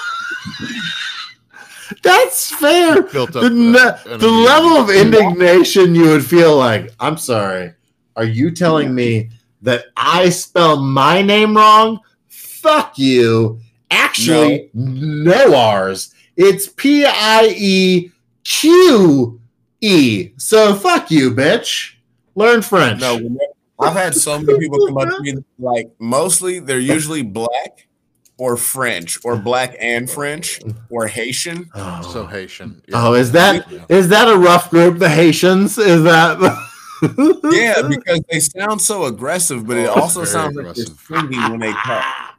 A: That's fair.
B: built up
A: The, ne- the level of indignation you would feel like, I'm sorry. Are you telling me that I spell my name wrong? Fuck you. Actually, no, R's. It's P I E Q E. So fuck you, bitch. Learn French.
E: No, I've had so many people come up to me like mostly they're usually black or French or black and French or Haitian.
A: Oh.
B: So Haitian.
A: Oh, is that
B: Yeah.
A: is that a rough group? The Haitians? Is that?
E: Yeah, because they sound so aggressive, but it
B: Oh,
E: also
B: very
E: sounds like they're singing when they talk.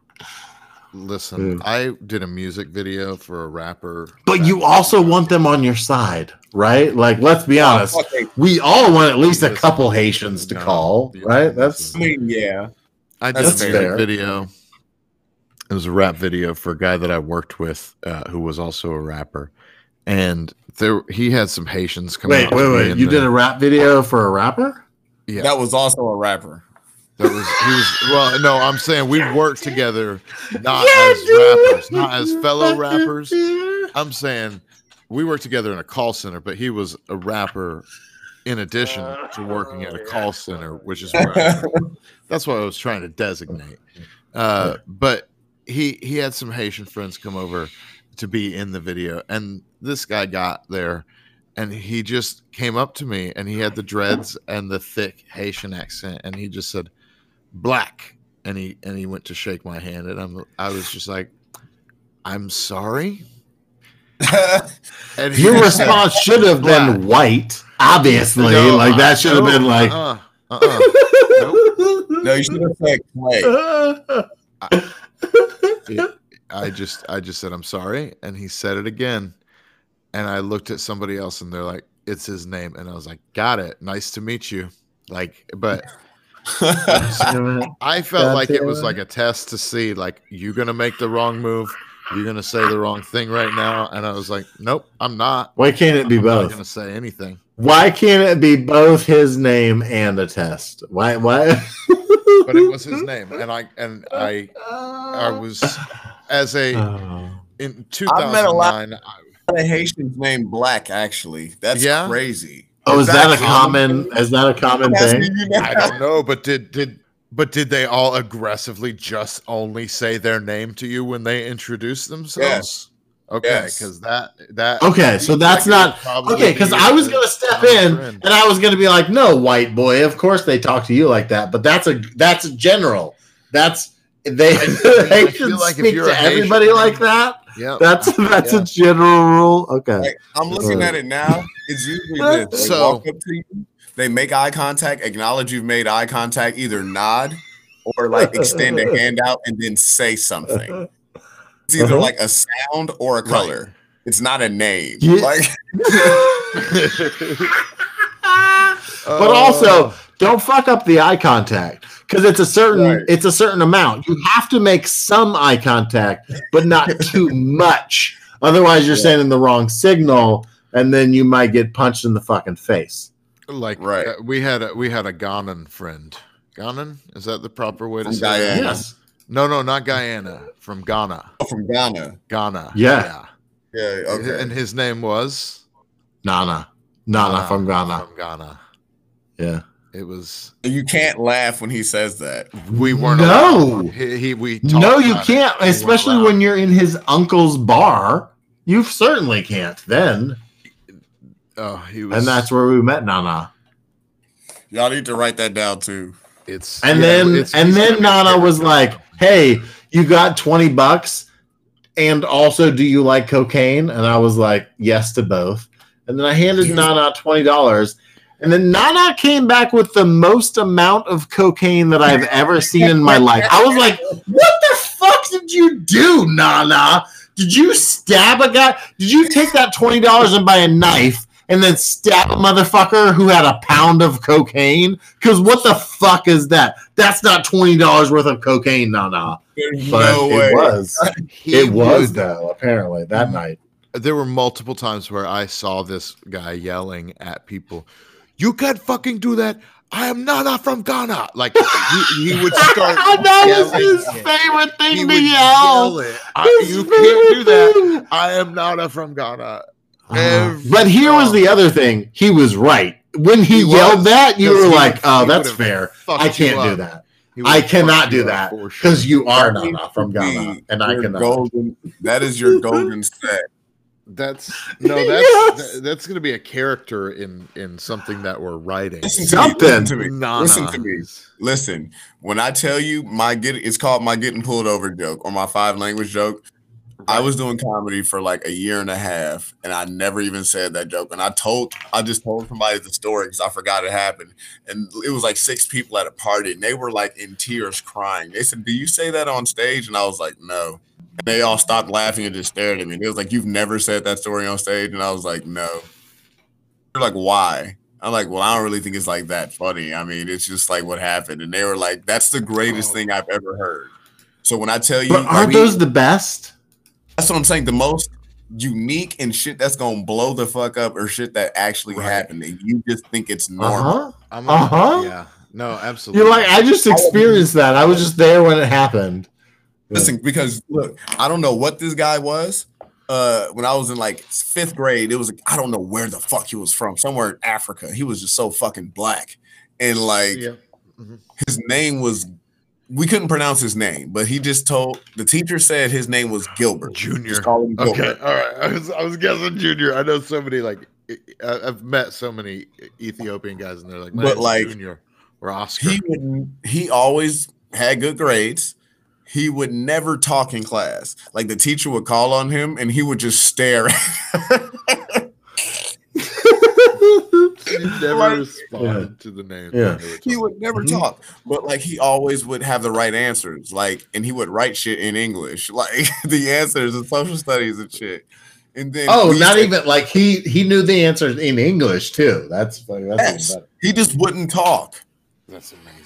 B: Listen,
A: Mm.
B: I did a music video for a rapper.
A: But you also want them on your side, right? Like, let's be honest.
E: Fuck they-
A: We all want at least a couple Haitians to
B: no,
A: call,
B: yeah,
A: right? That's
E: I mean, yeah.
B: I did
E: That's
B: a music
A: fair.
B: video. It was a rap video for a guy that I worked with, uh, who was also a rapper, and there he had some Haitians come.
A: wait, wait, wait. You did a rap video for a rapper?
B: yeah.
E: That was also a rapper.
B: That was he was well. No, I'm saying we worked together, not
A: Yeah,
B: as
A: dude.
B: rappers, not as fellow rappers. I'm saying we worked together in a call center, but he was a rapper in addition to working at a call center, which is where I, that's what I was trying to designate. Uh, but he he had some Haitian friends come over to be in the video, and this guy got there, and he just came up to me, and he had the dreads and the thick Haitian accent, and he just said, "Black," and he and he went to shake my hand, and I'm I was just like, "I'm sorry." And
A: Your
B: just said,
A: response should have been
B: Black.
A: white, obviously.
B: No,
A: like
B: I-
A: that uh, should have
B: no,
A: been like.
B: uh-uh, uh-uh.
E: no, you should have said Clay.
B: It- I just I just said I'm sorry, and he said it again, and I looked at somebody else, and they're like, "It's his name," and I was like, "Got it. Nice to meet you." Like, but I felt
A: God
B: like it was
A: it.
B: like a test to see, like, you're gonna make the wrong move, you're gonna say the wrong thing right now, and I was like, "Nope, I'm not.
A: Why can't it be
B: I'm not
A: both?
B: gonna say anything."
A: Why can't it be both his name and a test? Why? Why?
B: but it was his name, and I and I I was as a
A: Oh.
B: in
E: I've met a lot-
B: 2009. I-
E: lot of Haitians named Black. Actually, that's
B: Yeah?
E: crazy.
A: Oh, is that a
E: common?
A: common? Is that a common thing?
B: I don't know, but did did but did they all aggressively just only say their name to you when they introduced themselves?
E: Yes.
B: Okay,
E: Yes.
B: because that that
A: Okay, so that's not okay. Because I was gonna step in
B: friend.
A: and I was gonna be like, "No, white boy. Of course they talk to you like that." But that's a that's a general. That's they
B: I
A: they
B: feel
A: should
B: like if
A: speak
B: you're
A: to
B: a Haitian-
A: everybody like that.
B: Yeah.
A: That's that's
B: Yeah.
A: a general rule. Okay.
E: Like, I'm looking at it now. It's usually this. They
B: So-
E: walk up to you, they make eye contact, acknowledge you've made eye contact, either nod or like extend a hand out and then say something. It's either
A: Uh-huh.
E: like a sound or a color. It's not a name.
A: Yeah.
E: Like
A: but also don't fuck up the eye contact because it's a certain
E: Right.
A: it's a certain amount you have to make some eye contact but not too much otherwise you're
E: Yeah.
A: sending the wrong signal and then you might get punched in the fucking face
B: like
E: Right.
B: uh, we had a we had a Ghanan friend. Ghanan is that the proper way to
E: From
B: say that?
E: Guyana.
A: yes
B: No, no, not Guyana. From Ghana.
E: from Ghana.
B: Ghana.
A: Yeah.
E: Yeah, okay.
B: And his name was
A: nana nana from ghana
B: From Ghana.
A: yeah
B: It was
E: you can't laugh when he says that.
B: we weren't
A: No.
B: He, he we
A: no you can't especially when you're in his uncle's bar you certainly can't then
B: oh he was
A: and that's where we met nana
E: Y'all need to write that down too.
B: it's
A: And
B: yeah,
A: then
B: it's-
A: and then
B: gonna be a
A: Nana was like, "Hey, you got 20 bucks and also do you like cocaine?" And I was like, "Yes to both." And then I handed Nana $20 and then Nana came back with the most amount of cocaine that I've ever seen in my life. I was like, "What the fuck did you do, Nana? Did you stab a guy? Did you take that $20 and buy a knife?" And then stab a motherfucker who had a pound of cocaine? Because what the fuck is that? That's not twenty dollars worth of cocaine, no.
E: There's
A: But
E: no way.
A: it was. It was though. Apparently that mm-hmm. night.
B: there were multiple times where I saw this guy yelling at people, "You can't fucking do that! I am Nana from Ghana!" Like he, he would start.
A: that was
B: yelling
A: his
B: it.
A: favorite
B: He
A: thing
B: would
A: to yell.
B: it. I- you can't do that.
A: thing.
B: I am Nana from Ghana.
A: Uh,
B: Every-
A: but here was the other thing. He was right. When he,
B: He
A: yelled
B: was,
A: that, you were like,
B: would-
A: "Oh, that's fair. I can't do that I cannot do that
B: for sure.
A: because you are
E: That
A: Nana from Ghana, and I cannot."
E: Golden, that is your golden set.
B: That's no, that's
A: Yes.
B: that- that's going to be a character in in something that we're writing.
E: Listen to
A: Something.
E: me. Listen to me.
B: Nana.
E: Listen to me. Listen, when I tell you my get, it's called my getting pulled over joke or my five language joke. I was doing comedy for like a year and a half, and I never even said that joke. And I told, I just told somebody the story because I forgot it happened. And it was like six people at a party, and they were like in tears, crying. They said, "Do you say that on stage?" And I was like, "No." And they all stopped laughing and just stared at me. It was like, "You've never said that story on stage?" And I was like, "No." They're like, "Why?" I'm like, "Well, I don't really think it's like that funny. I mean, it's just like what happened." And they were like, "That's the greatest thing I've ever heard." So when I tell you,
A: But aren't
E: we-
A: those the best?
E: that's what I'm saying. The most unique and shit that's gonna blow the fuck up or shit that actually
B: Right.
E: happened and you just think it's
A: Uh
E: normal.
A: huh.
B: I'm
A: Uh-huh.
B: Yeah. No, absolutely.
A: You're like, I just experienced that. I was just there when it happened.
E: Listen, because look, I don't know what this guy was. Uh, when I was in like fifth grade, it was I don't know where the fuck he was from, somewhere in Africa. He was just so fucking black, and like
B: Yeah.
E: his name was. We couldn't pronounce his name, but he just told the teacher said his name was Gilbert.
B: Junior.
E: Just call him
B: Okay. All right. I was I was guessing Junior. I know so many like I've met so many Ethiopian guys and they're like,
E: But, like,
B: Junior or Oscar.
E: he would he always had good grades he would never talk in class like the teacher would call on him and he would just stare
B: He never
E: like-
B: responded to the name.
A: Yeah.
E: he would never
A: Mhm.
E: talk but like he always would have the right answers like and he would write shit in english like the answers in social studies and shit and then
A: Oh, not
E: said-
A: even like he he knew the answers in English too. That's funny. That's
E: Yes. he just wouldn't talk
B: That's amazing.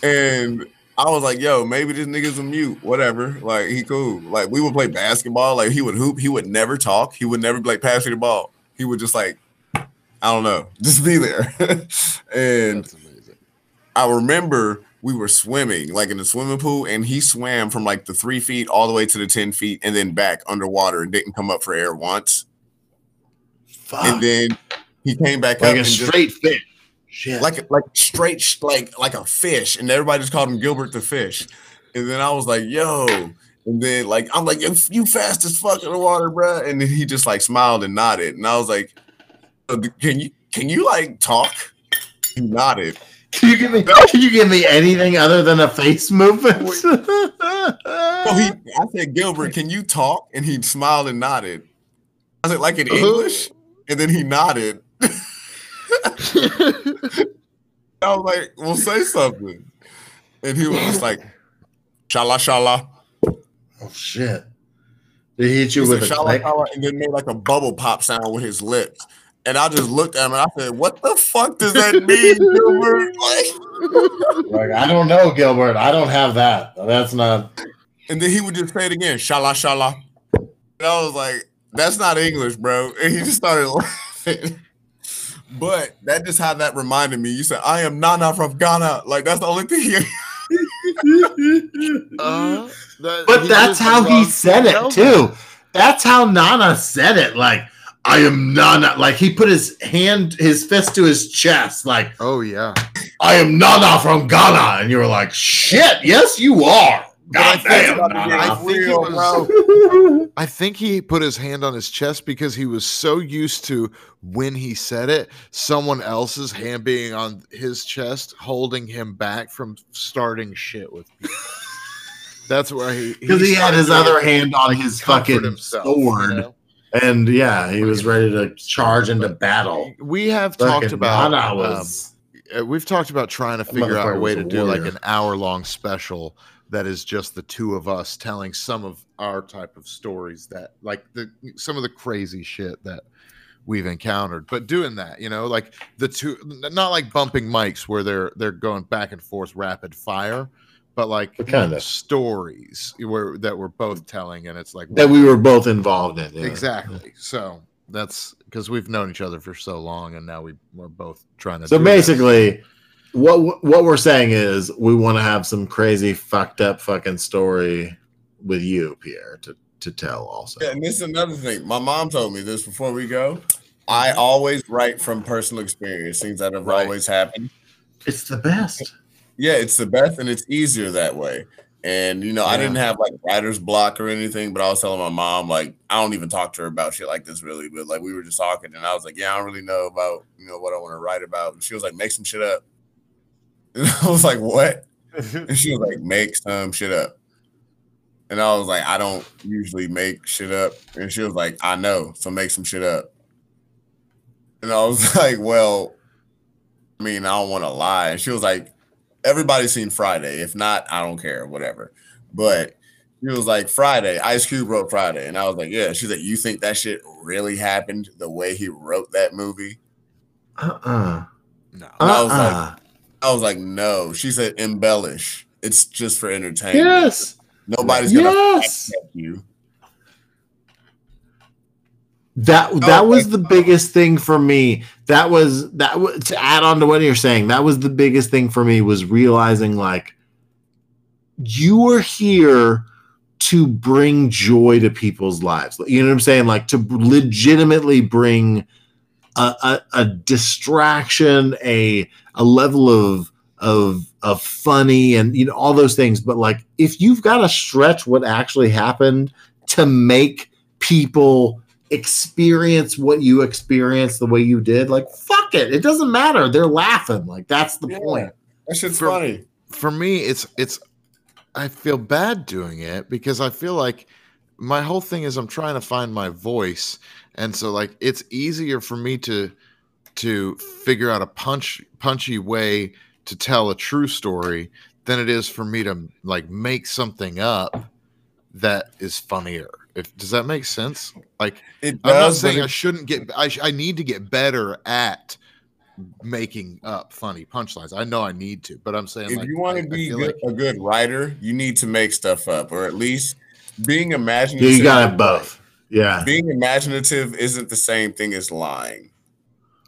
E: And I was like, yo, maybe this nigga's a mute, whatever. Like, he cool. Like, we would play basketball. Like, he would hoop. He would never talk. He would never be like, pass me the ball. He would just like I don't know. Just be there. and I remember we were swimming like in the swimming pool, and he swam from like the three feet all the way to the 10 feet and then back underwater and didn't come up for air once.
A: Fuck.
E: And then he came back
A: like
E: up
A: a
E: and just-
A: straight fish. Shit.
E: like like straight like like a fish, and everybody just called him Gilbert the fish. And then I was like, "Yo," and then like I'm like, "You fast as fuck in the water, bruh. And then he just like smiled and nodded, and I was like, "Uh, "Can you can you like talk?" He nodded.
A: Can you give me? Can you give me anything other than a face movement?
E: So he, I said, "Gilbert, can you talk?" And he smiled and nodded. I said, "Like in English," and then he nodded. I was like, "Well, say something," and he was just like, "Shala shala."
A: oh shit! Did he hit you
E: He
A: with
E: said,
A: a
E: "Shala shala," and then made like a bubble pop sound with his lips. And I just looked at him and I said, "What the fuck does that mean, Gilbert?" Like,
A: Like, I don't know, Gilbert. I don't have that. That's not.
E: and then he would just say it again, "Shala shala," and I was like, "That's not English, bro." And he just started laughing. But that just how that reminded me. You said, "I am Nana from Ghana." Like that's the only thing. He,
B: Uh, that-
A: But
B: he
A: that's how he said it too. That's how Nana said it. Like, I am Nana. Like he put his hand, his fist to his chest. Like,
B: Oh yeah.
A: I am Nana from Ghana. And you were like, shit, yes, you are.
B: But I
A: God
B: think
A: damn,
E: about to get
B: I
A: Nana.
B: think he was- I think he put his hand on his chest because he was so used to when he said it, someone else's hand being on his chest, holding him back from starting shit with people. That's why he
A: Because he had his other hand on his fucking
B: himself, you
A: sword.
B: know?
A: And yeah, he was ready to charge into battle.
B: We have talked about
A: Nana
B: um,
A: was.
B: uh, we've talked about trying to figure out a way to
A: a
B: do like an hour long special that is just the two of us telling some of our type of stories that like the some of the crazy shit that we've encountered but doing that you know like the two not like bumping mics where they're they're going back and forth rapid fire but like
A: Kinda.
B: stories where that we're both telling and it's like
A: that we were both involved in. yeah.
B: exactly so that's because we've known each other for so long and now we, we're both trying to
A: So
B: do that.
A: Basically, what what we're saying is we want to have some crazy fucked up fucking story with you, Piere, to to tell also.
E: Yeah, and this is another thing. My mom told me this before we go. I always write from personal experience, things that have
B: Right.
E: always happened.
A: It's the best.
E: Yeah, it's the best and it's easier that way. And you know, I didn't have like writer's block or anything, but I was telling my mom, like, I don't even talk to her about shit like this really, but like we were just talking and I was like, Yeah, I don't really know about you know what I want to write about. And she was like, Make some shit up. And I was like, What? And she was like, Make some shit up. And I was like, I don't usually make shit up. And she was like, I know, so make some shit up. And I was like, Well, I mean, I don't want to lie. And she was like, Everybody's seen Friday. If not, I don't care, whatever. But she was like, Friday, Ice Cube wrote Friday. And I was like, Yeah. She's like, You think that shit really happened the way he wrote that movie?
A: Uh-uh.
B: no
E: And I was like,
A: Uh-uh.
E: I was like, No. She said, Embellish. It's just for entertainment.
A: Yes.
E: Nobody's gonna
A: Yes.
E: you.
A: That
E: Oh,
A: that was the biggest thing for me. That was that was to add on to what you're saying. That was the biggest thing for me was realizing like you are here to bring joy to people's lives. You know what I'm saying? Like to legitimately bring a, a, a distraction, a a level of of of funny and you know all those things. But like if you've got to stretch what actually happened to make people experience what you experienced the way you did, like fuck it. It doesn't matter. They're laughing. Like that's the
E: Yeah.
A: point.
E: That shit's
B: For-
E: funny.
B: for me it's it's i feel bad doing it because i feel like my whole thing is i'm trying to find my voice and so like it's easier for me to to figure out a punch punchy way to tell a true story than it is for me to like make something up that is funnier if does that make sense like
E: It
B: i'm not
E: does, but
B: saying i shouldn't get I, sh- I need to get better at making up funny punchlines i know i need to but i'm saying
E: if
B: like,
E: you want to be good,
B: like-
E: a good writer, you need to make stuff up, or at least being
A: Yeah,
E: imaginative.
A: you got it both. Yeah.
E: Being imaginative isn't the same thing as lying.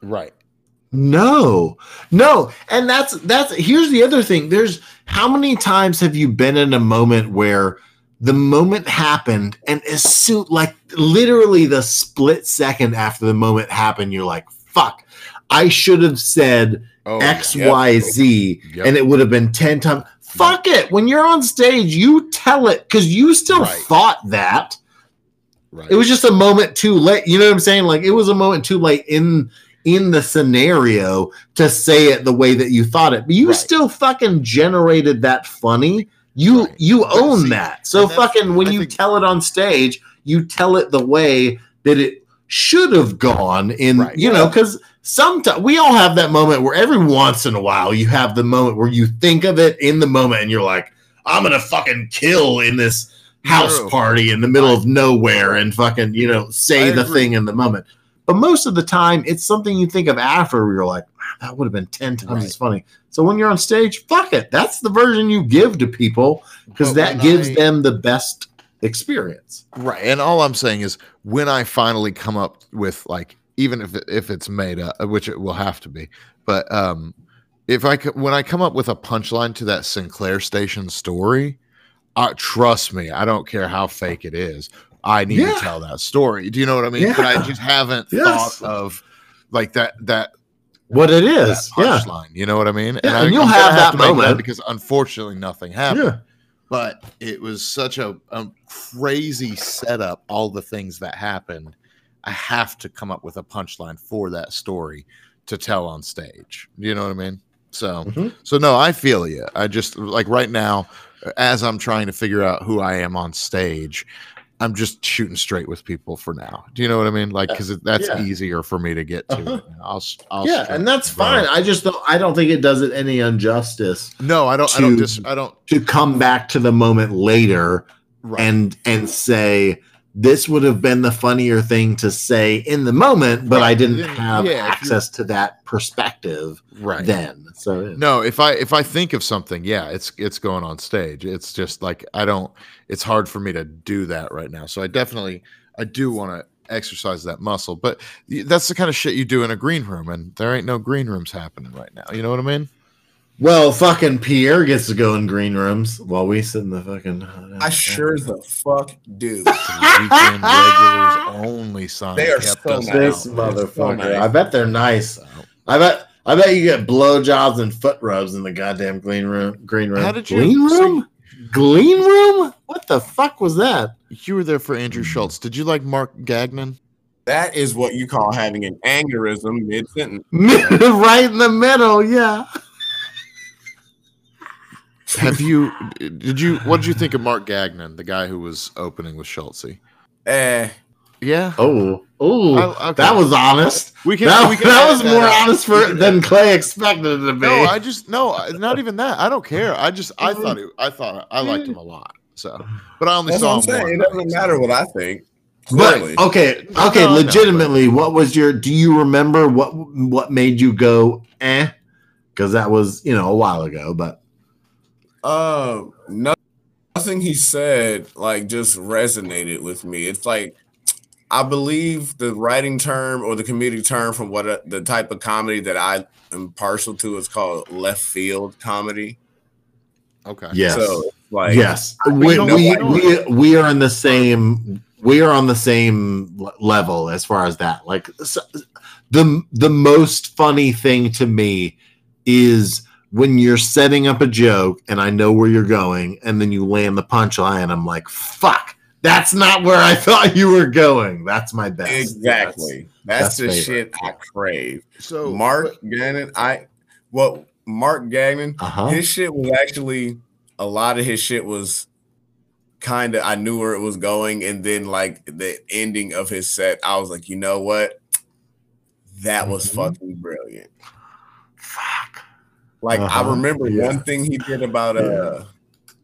B: Right.
A: No, no, and that's that's here's the other thing. There's how many times have you been in a moment where the moment happened, and as soon like literally the split second after the moment happened, you're like, "Fuck, I should have said
B: Oh,
A: X,
E: yeah.
A: Y, Z,
B: Yep.
A: and it would have been ten times." Fuck it. When you're on stage, you tell it because you still
B: Right.
A: thought that.
B: Right.
A: It was just a moment too late. You know what I'm saying? Like it was a moment too late in in the scenario to say it the way that you thought it. But you
B: Right.
A: still fucking generated that funny. You
B: Right.
A: you own
B: see,
A: that. So fucking when
B: I
A: you
B: think-
A: tell it on stage, you tell it the way that it should have gone in,
B: Right.
A: you know, because sometimes we all have that moment where every once in a while you have the moment where you think of it in the moment and you're like, I'm gonna fucking kill in this house
B: No.
A: party in the middle of nowhere and fucking, you know, say
B: I
A: the
B: agree.
A: thing in the moment. But most of the time, it's something you think of after where you're like, that would have been 10 times
B: Right.
A: as funny. So when you're on stage, fuck it. That's the version you give to people because that gives
B: I-
A: them the best experience.
B: Right. And all I'm saying is when I finally come up with like even if if it's made up, which it will have to be, but um if I when I come up with a punchline to that Sinclair station story, uh, trust me, I don't care how fake it is. I need
A: Yeah.
B: to tell that story. Do you know what I mean? But I just haven't
A: Yes.
B: thought of like that that
A: What it is. Yeah.
B: punchline. You know what I mean?
A: Yeah,
B: I,
A: and you'll
B: I'm gonna
A: have that
B: to make
A: moment.
B: because unfortunately nothing happened
A: Yeah.
B: but it was such a, a crazy setup all the things that happened i have to come up with a punchline for that story to tell on stage you know what i mean so
A: Mhm.
B: so no i feel you i just like right now as i'm trying to figure out who i am on stage i'm just shooting straight with people for now do you know what i mean like because that's
A: Yeah.
B: easier for me to get to
A: Uh-huh.
B: i'll, I'll
A: Yeah, and that's fine. I just don't I don't think it does it any injustice
B: no i don't i don't
A: to-
B: just i don't
A: to come back to the moment later
B: right.
A: and and say this would have been the funnier thing to say in the moment, but I didn't have
B: yeah,
A: access to that perspective
B: right
A: then. So yeah.
B: No, if I if I think of something, yeah, it's it's going on stage. It's just like I don't it's hard for me to do that right now. So I definitely I do want to exercise that muscle. But that's the kind of shit you do in a green room and there ain't no green rooms happening right now. You know what I mean?
A: Well, fucking Piere gets to go in green rooms while we sit in the fucking.
E: Uh, I sure the fuck do.
B: Weekend regulars only sign.
E: They are
B: kept
E: so
B: us
E: nice.
A: This
B: out.
A: motherfucker.
E: nice.
A: I bet they're nice. I bet. I bet you get blowjobs and foot rubs in the goddamn green room. Green room.
B: How did you-
A: Green room? Green room? What the fuck was that?
B: You were there for Andrew Schulz. Did you like Mark Gagnon?
E: That is what you call having an aneurysm mid sentence.
A: right in the middle. Yeah.
B: Have you did you what did you think of Mark Gagnon, the guy who was opening with Schulz?
E: Eh,
B: Yeah.
A: Oh. Oh.
B: Okay.
A: That was honest.
B: We can.
A: That,
B: we can
A: that was
B: that
A: more
B: out.
A: honest for than Clay expected it to be.
B: No, I just no, I- not even that. I don't care. I just I thought it. I thought I liked him a lot. So, but I only
E: that's
B: saw
E: what I'm
B: him
E: saying. It doesn't matter
B: so.
E: what I think.
A: But
E: Clearly.
A: okay,
B: No,
A: okay,
B: I know,
A: legitimately, what was your? Do you remember what what made you go eh? Because that was you know a while ago, but
E: Um, no, nothing he said like just resonated with me. It's like I believe the writing term or the comedic term from what uh, the type of comedy that I am partial to is called left field comedy.
B: Okay.
A: yes,
E: So like
A: yes, we,
B: know
A: we, we we are in the same we are on the same level as far as that. Like so, the the most funny thing to me is when you're setting up a joke and I know where you're going, and then you land the punchline. I'm like, fuck. That's not where I thought you were going. That's my best.
E: exactly. That's,
A: that's
E: the
A: favorite.
E: shit I crave.
B: So
E: Mark Gannon, I well, Mark Gagnon,
A: Uh huh.
E: his shit was actually a lot of his shit was kind of I knew where it was going, and then like the ending of his set, I was like, you know what, that was
A: Mhm.
E: fucking brilliant.
A: Fuck.
E: Like
A: Uh-huh,
E: I remember
A: yeah.
E: one thing he did about uh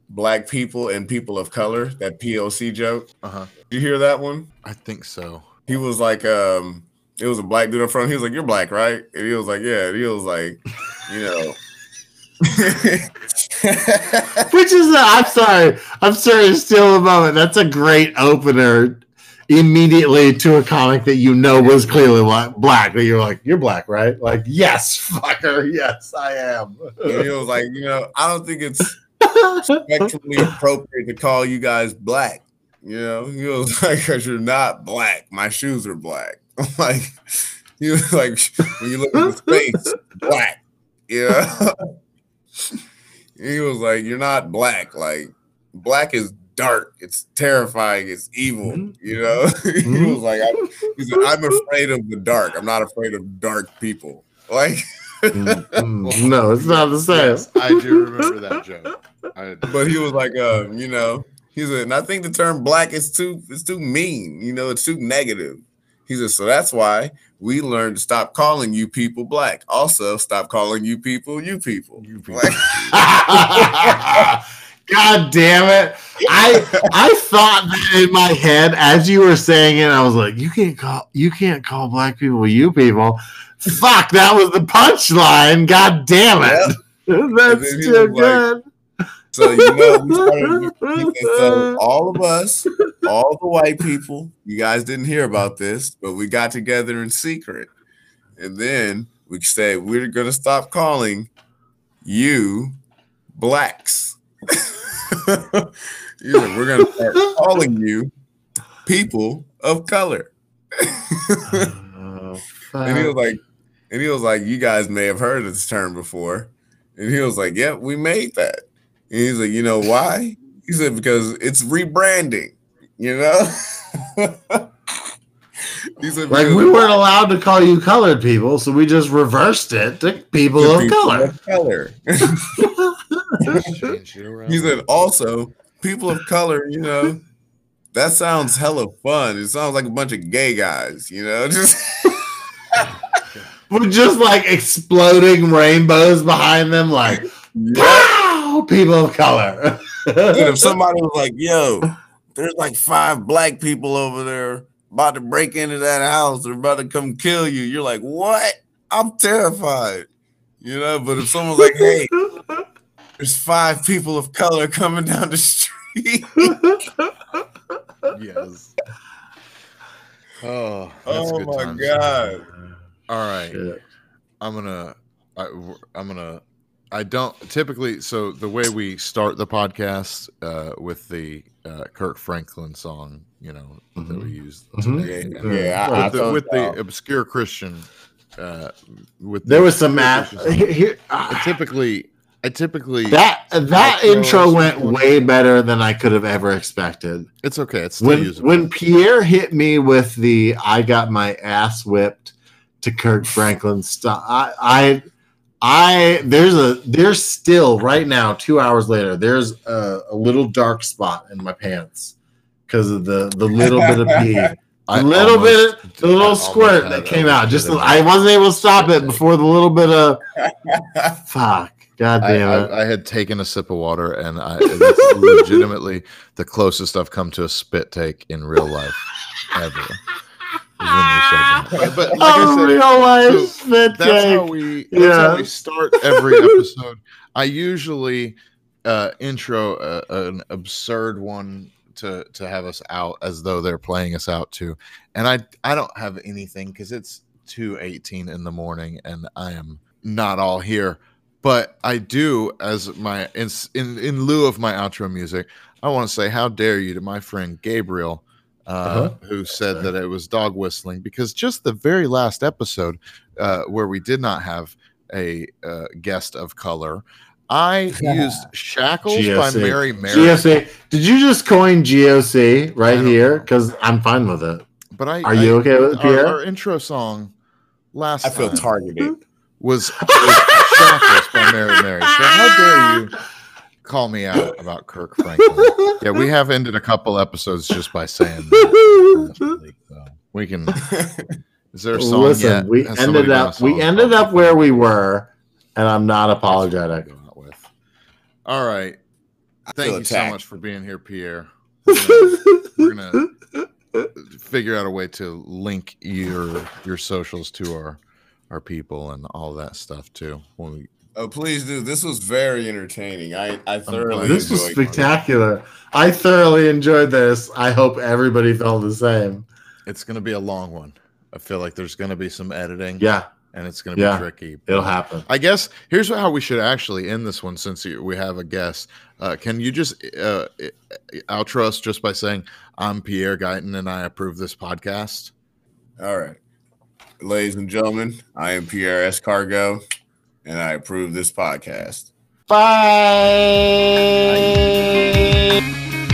E: black people and people of color, that POC joke.
B: uh-huh.
E: Did you hear that one?
B: I think so.
E: He was like, um, it was a black dude in front. He was like, "You're black, right?" And he was like, "Yeah." And he was like, you know.
A: Which is, a, I'm sorry, I'm sorry to steal a moment. That's a great opener. Immediately to a comic that you know was clearly black. That you're like, you're black, right? Like, yes, fucker, yes, I am.
E: And he was like, you know, I don't think it's sexually appropriate to call you guys black. You know, he was like, because you're not black. My shoes are black. like, he was like, when you look at his face, black. Yeah. he was like, you're not black. Like, black is dark. It's terrifying. It's evil.
A: Mhm.
E: You know. he
A: Mhm.
E: was like, I'm, he said, I'm afraid of the dark. I'm not afraid of dark people. Like,
A: Mm, mm, no, it's not the same.
B: Yes, I do remember that joke. I,
E: but he was like, um, you know, he said, and I think the term black is too it's too mean, you know, it's too negative. He said, so that's why we learned to stop calling you people black. Also, stop calling you people you people.
B: You people.
E: Like,
A: God damn it. I I thought that in my head as you were saying it, I was like, you can't call you can't call black people you people. Fuck, that was the punchline. God damn it. That's too
E: was like-
A: good.
E: so you know, we started, so all of us, all the white people, you guys didn't hear about this, but we got together in secret. And then we said we're gonna stop calling you blacks. You know, we're gonna start calling you people of color.
A: Oh,
E: And he was like, and he was like, you guys may have heard of this term before. And he was like, Yep, we made that. And he's like, you know why? He said, because it's rebranding, you know? he said,
A: Like we weren't allowed to call you colored people, so we just reversed it to people
E: the
A: of
E: people
A: color.
E: of color.
B: Change it around.
E: he said, also, people of color, you know, that sounds hella fun. It sounds like a bunch of gay guys, you know, just
A: We're just like exploding rainbows behind them, like wow, people of color.
E: And if somebody was like, yo, there's like five black people over there about to break into that house, they're about to come kill you, you're like, what? I'm terrified. You know, but if someone's like, hey, there's five people of color coming down the street.
B: yes. Oh,
E: oh
B: good
E: my
B: times.
E: god.
B: All right.
A: Shit.
B: I'm gonna, I, I'm gonna, I don't typically. So the way we start the podcast uh, with the uh, Kirk Franklin song, you know, that we use
A: Mhm.
B: today,
E: Yeah, yeah,
B: with, the, with the obscure Christian. Uh, with
A: There
B: the
A: was some math. Here, here-
B: typically, I typically.
A: that that intro went way better than I could have ever expected.
B: it's okay. It's still
A: When
B: usable.
A: when Piere hit me with the "I got my ass whipped" to Kirk Franklin stuff, I, I I there's a there's still right now two hours later there's a, a little dark spot in my pants because of the the little bit of pee. A little
B: almost-
A: bit, the little squirt that came out. Just I wasn't able to stop it before the little bit of fuck. God
B: I,
A: damn it!
B: I, I had taken a sip of water, and I it's legitimately the closest I've come to a spit take in real life ever. is when you said that. But like I said,
A: real life
B: so
A: spit
B: that's how
A: take.
B: we that's how
A: Yeah.
B: we start every episode. I usually uh, intro uh, an absurd one to to have us out as though they're playing us out too, and I I don't have anything because it's two eighteen in the morning and I am not all here. But I do, as my in in, in lieu of my outro music, I want to say how dare you to my friend Gabriel, uh,
A: Uh-huh.
B: who said that it was dog whistling because just the very last episode uh, where we did not have a uh, guest of color, I used "Shackles" by Mary Mary,
A: GOC. Did you just coin GOC right here? Because I'm fine with it.
B: but I
A: Are you okay with it, Piere?
B: our, our intro song last
E: I feel
B: time
E: targeted.
B: was, was "Shackles" by Mary Mary. So how dare you call me out about Kirk Franklin? Yeah, we have ended a couple episodes just by saying that. So we can. Is there a song
A: Listen,
B: yet?
A: we
B: Has
A: ended up we ended up where we were, and I'm not apologetic.
B: With. All right. Thank
E: feel
B: you so much for being here, Piere. We're gonna, we're gonna figure out a way to link your your socials to our our people and all that stuff too when we
E: Oh, please do. This was very entertaining. I I thoroughly
B: glad.
A: This was
E: enjoyed it.
A: spectacular. I thoroughly enjoyed this. I hope everybody felt the same.
B: It's going to be a long one. I feel like there's going to be some editing.
A: Yeah,
B: and it's going to
A: Yeah.
B: be tricky.
A: it'll happen.
B: I guess here's how we should actually end this one since we have a guest. Uh, can you just uh, outro us just by saying, I'm Piere Guyton and I approve this podcast?
E: All right ladies and gentlemen. I am Piere Escargot, and I approve this podcast. Bye.
A: Bye.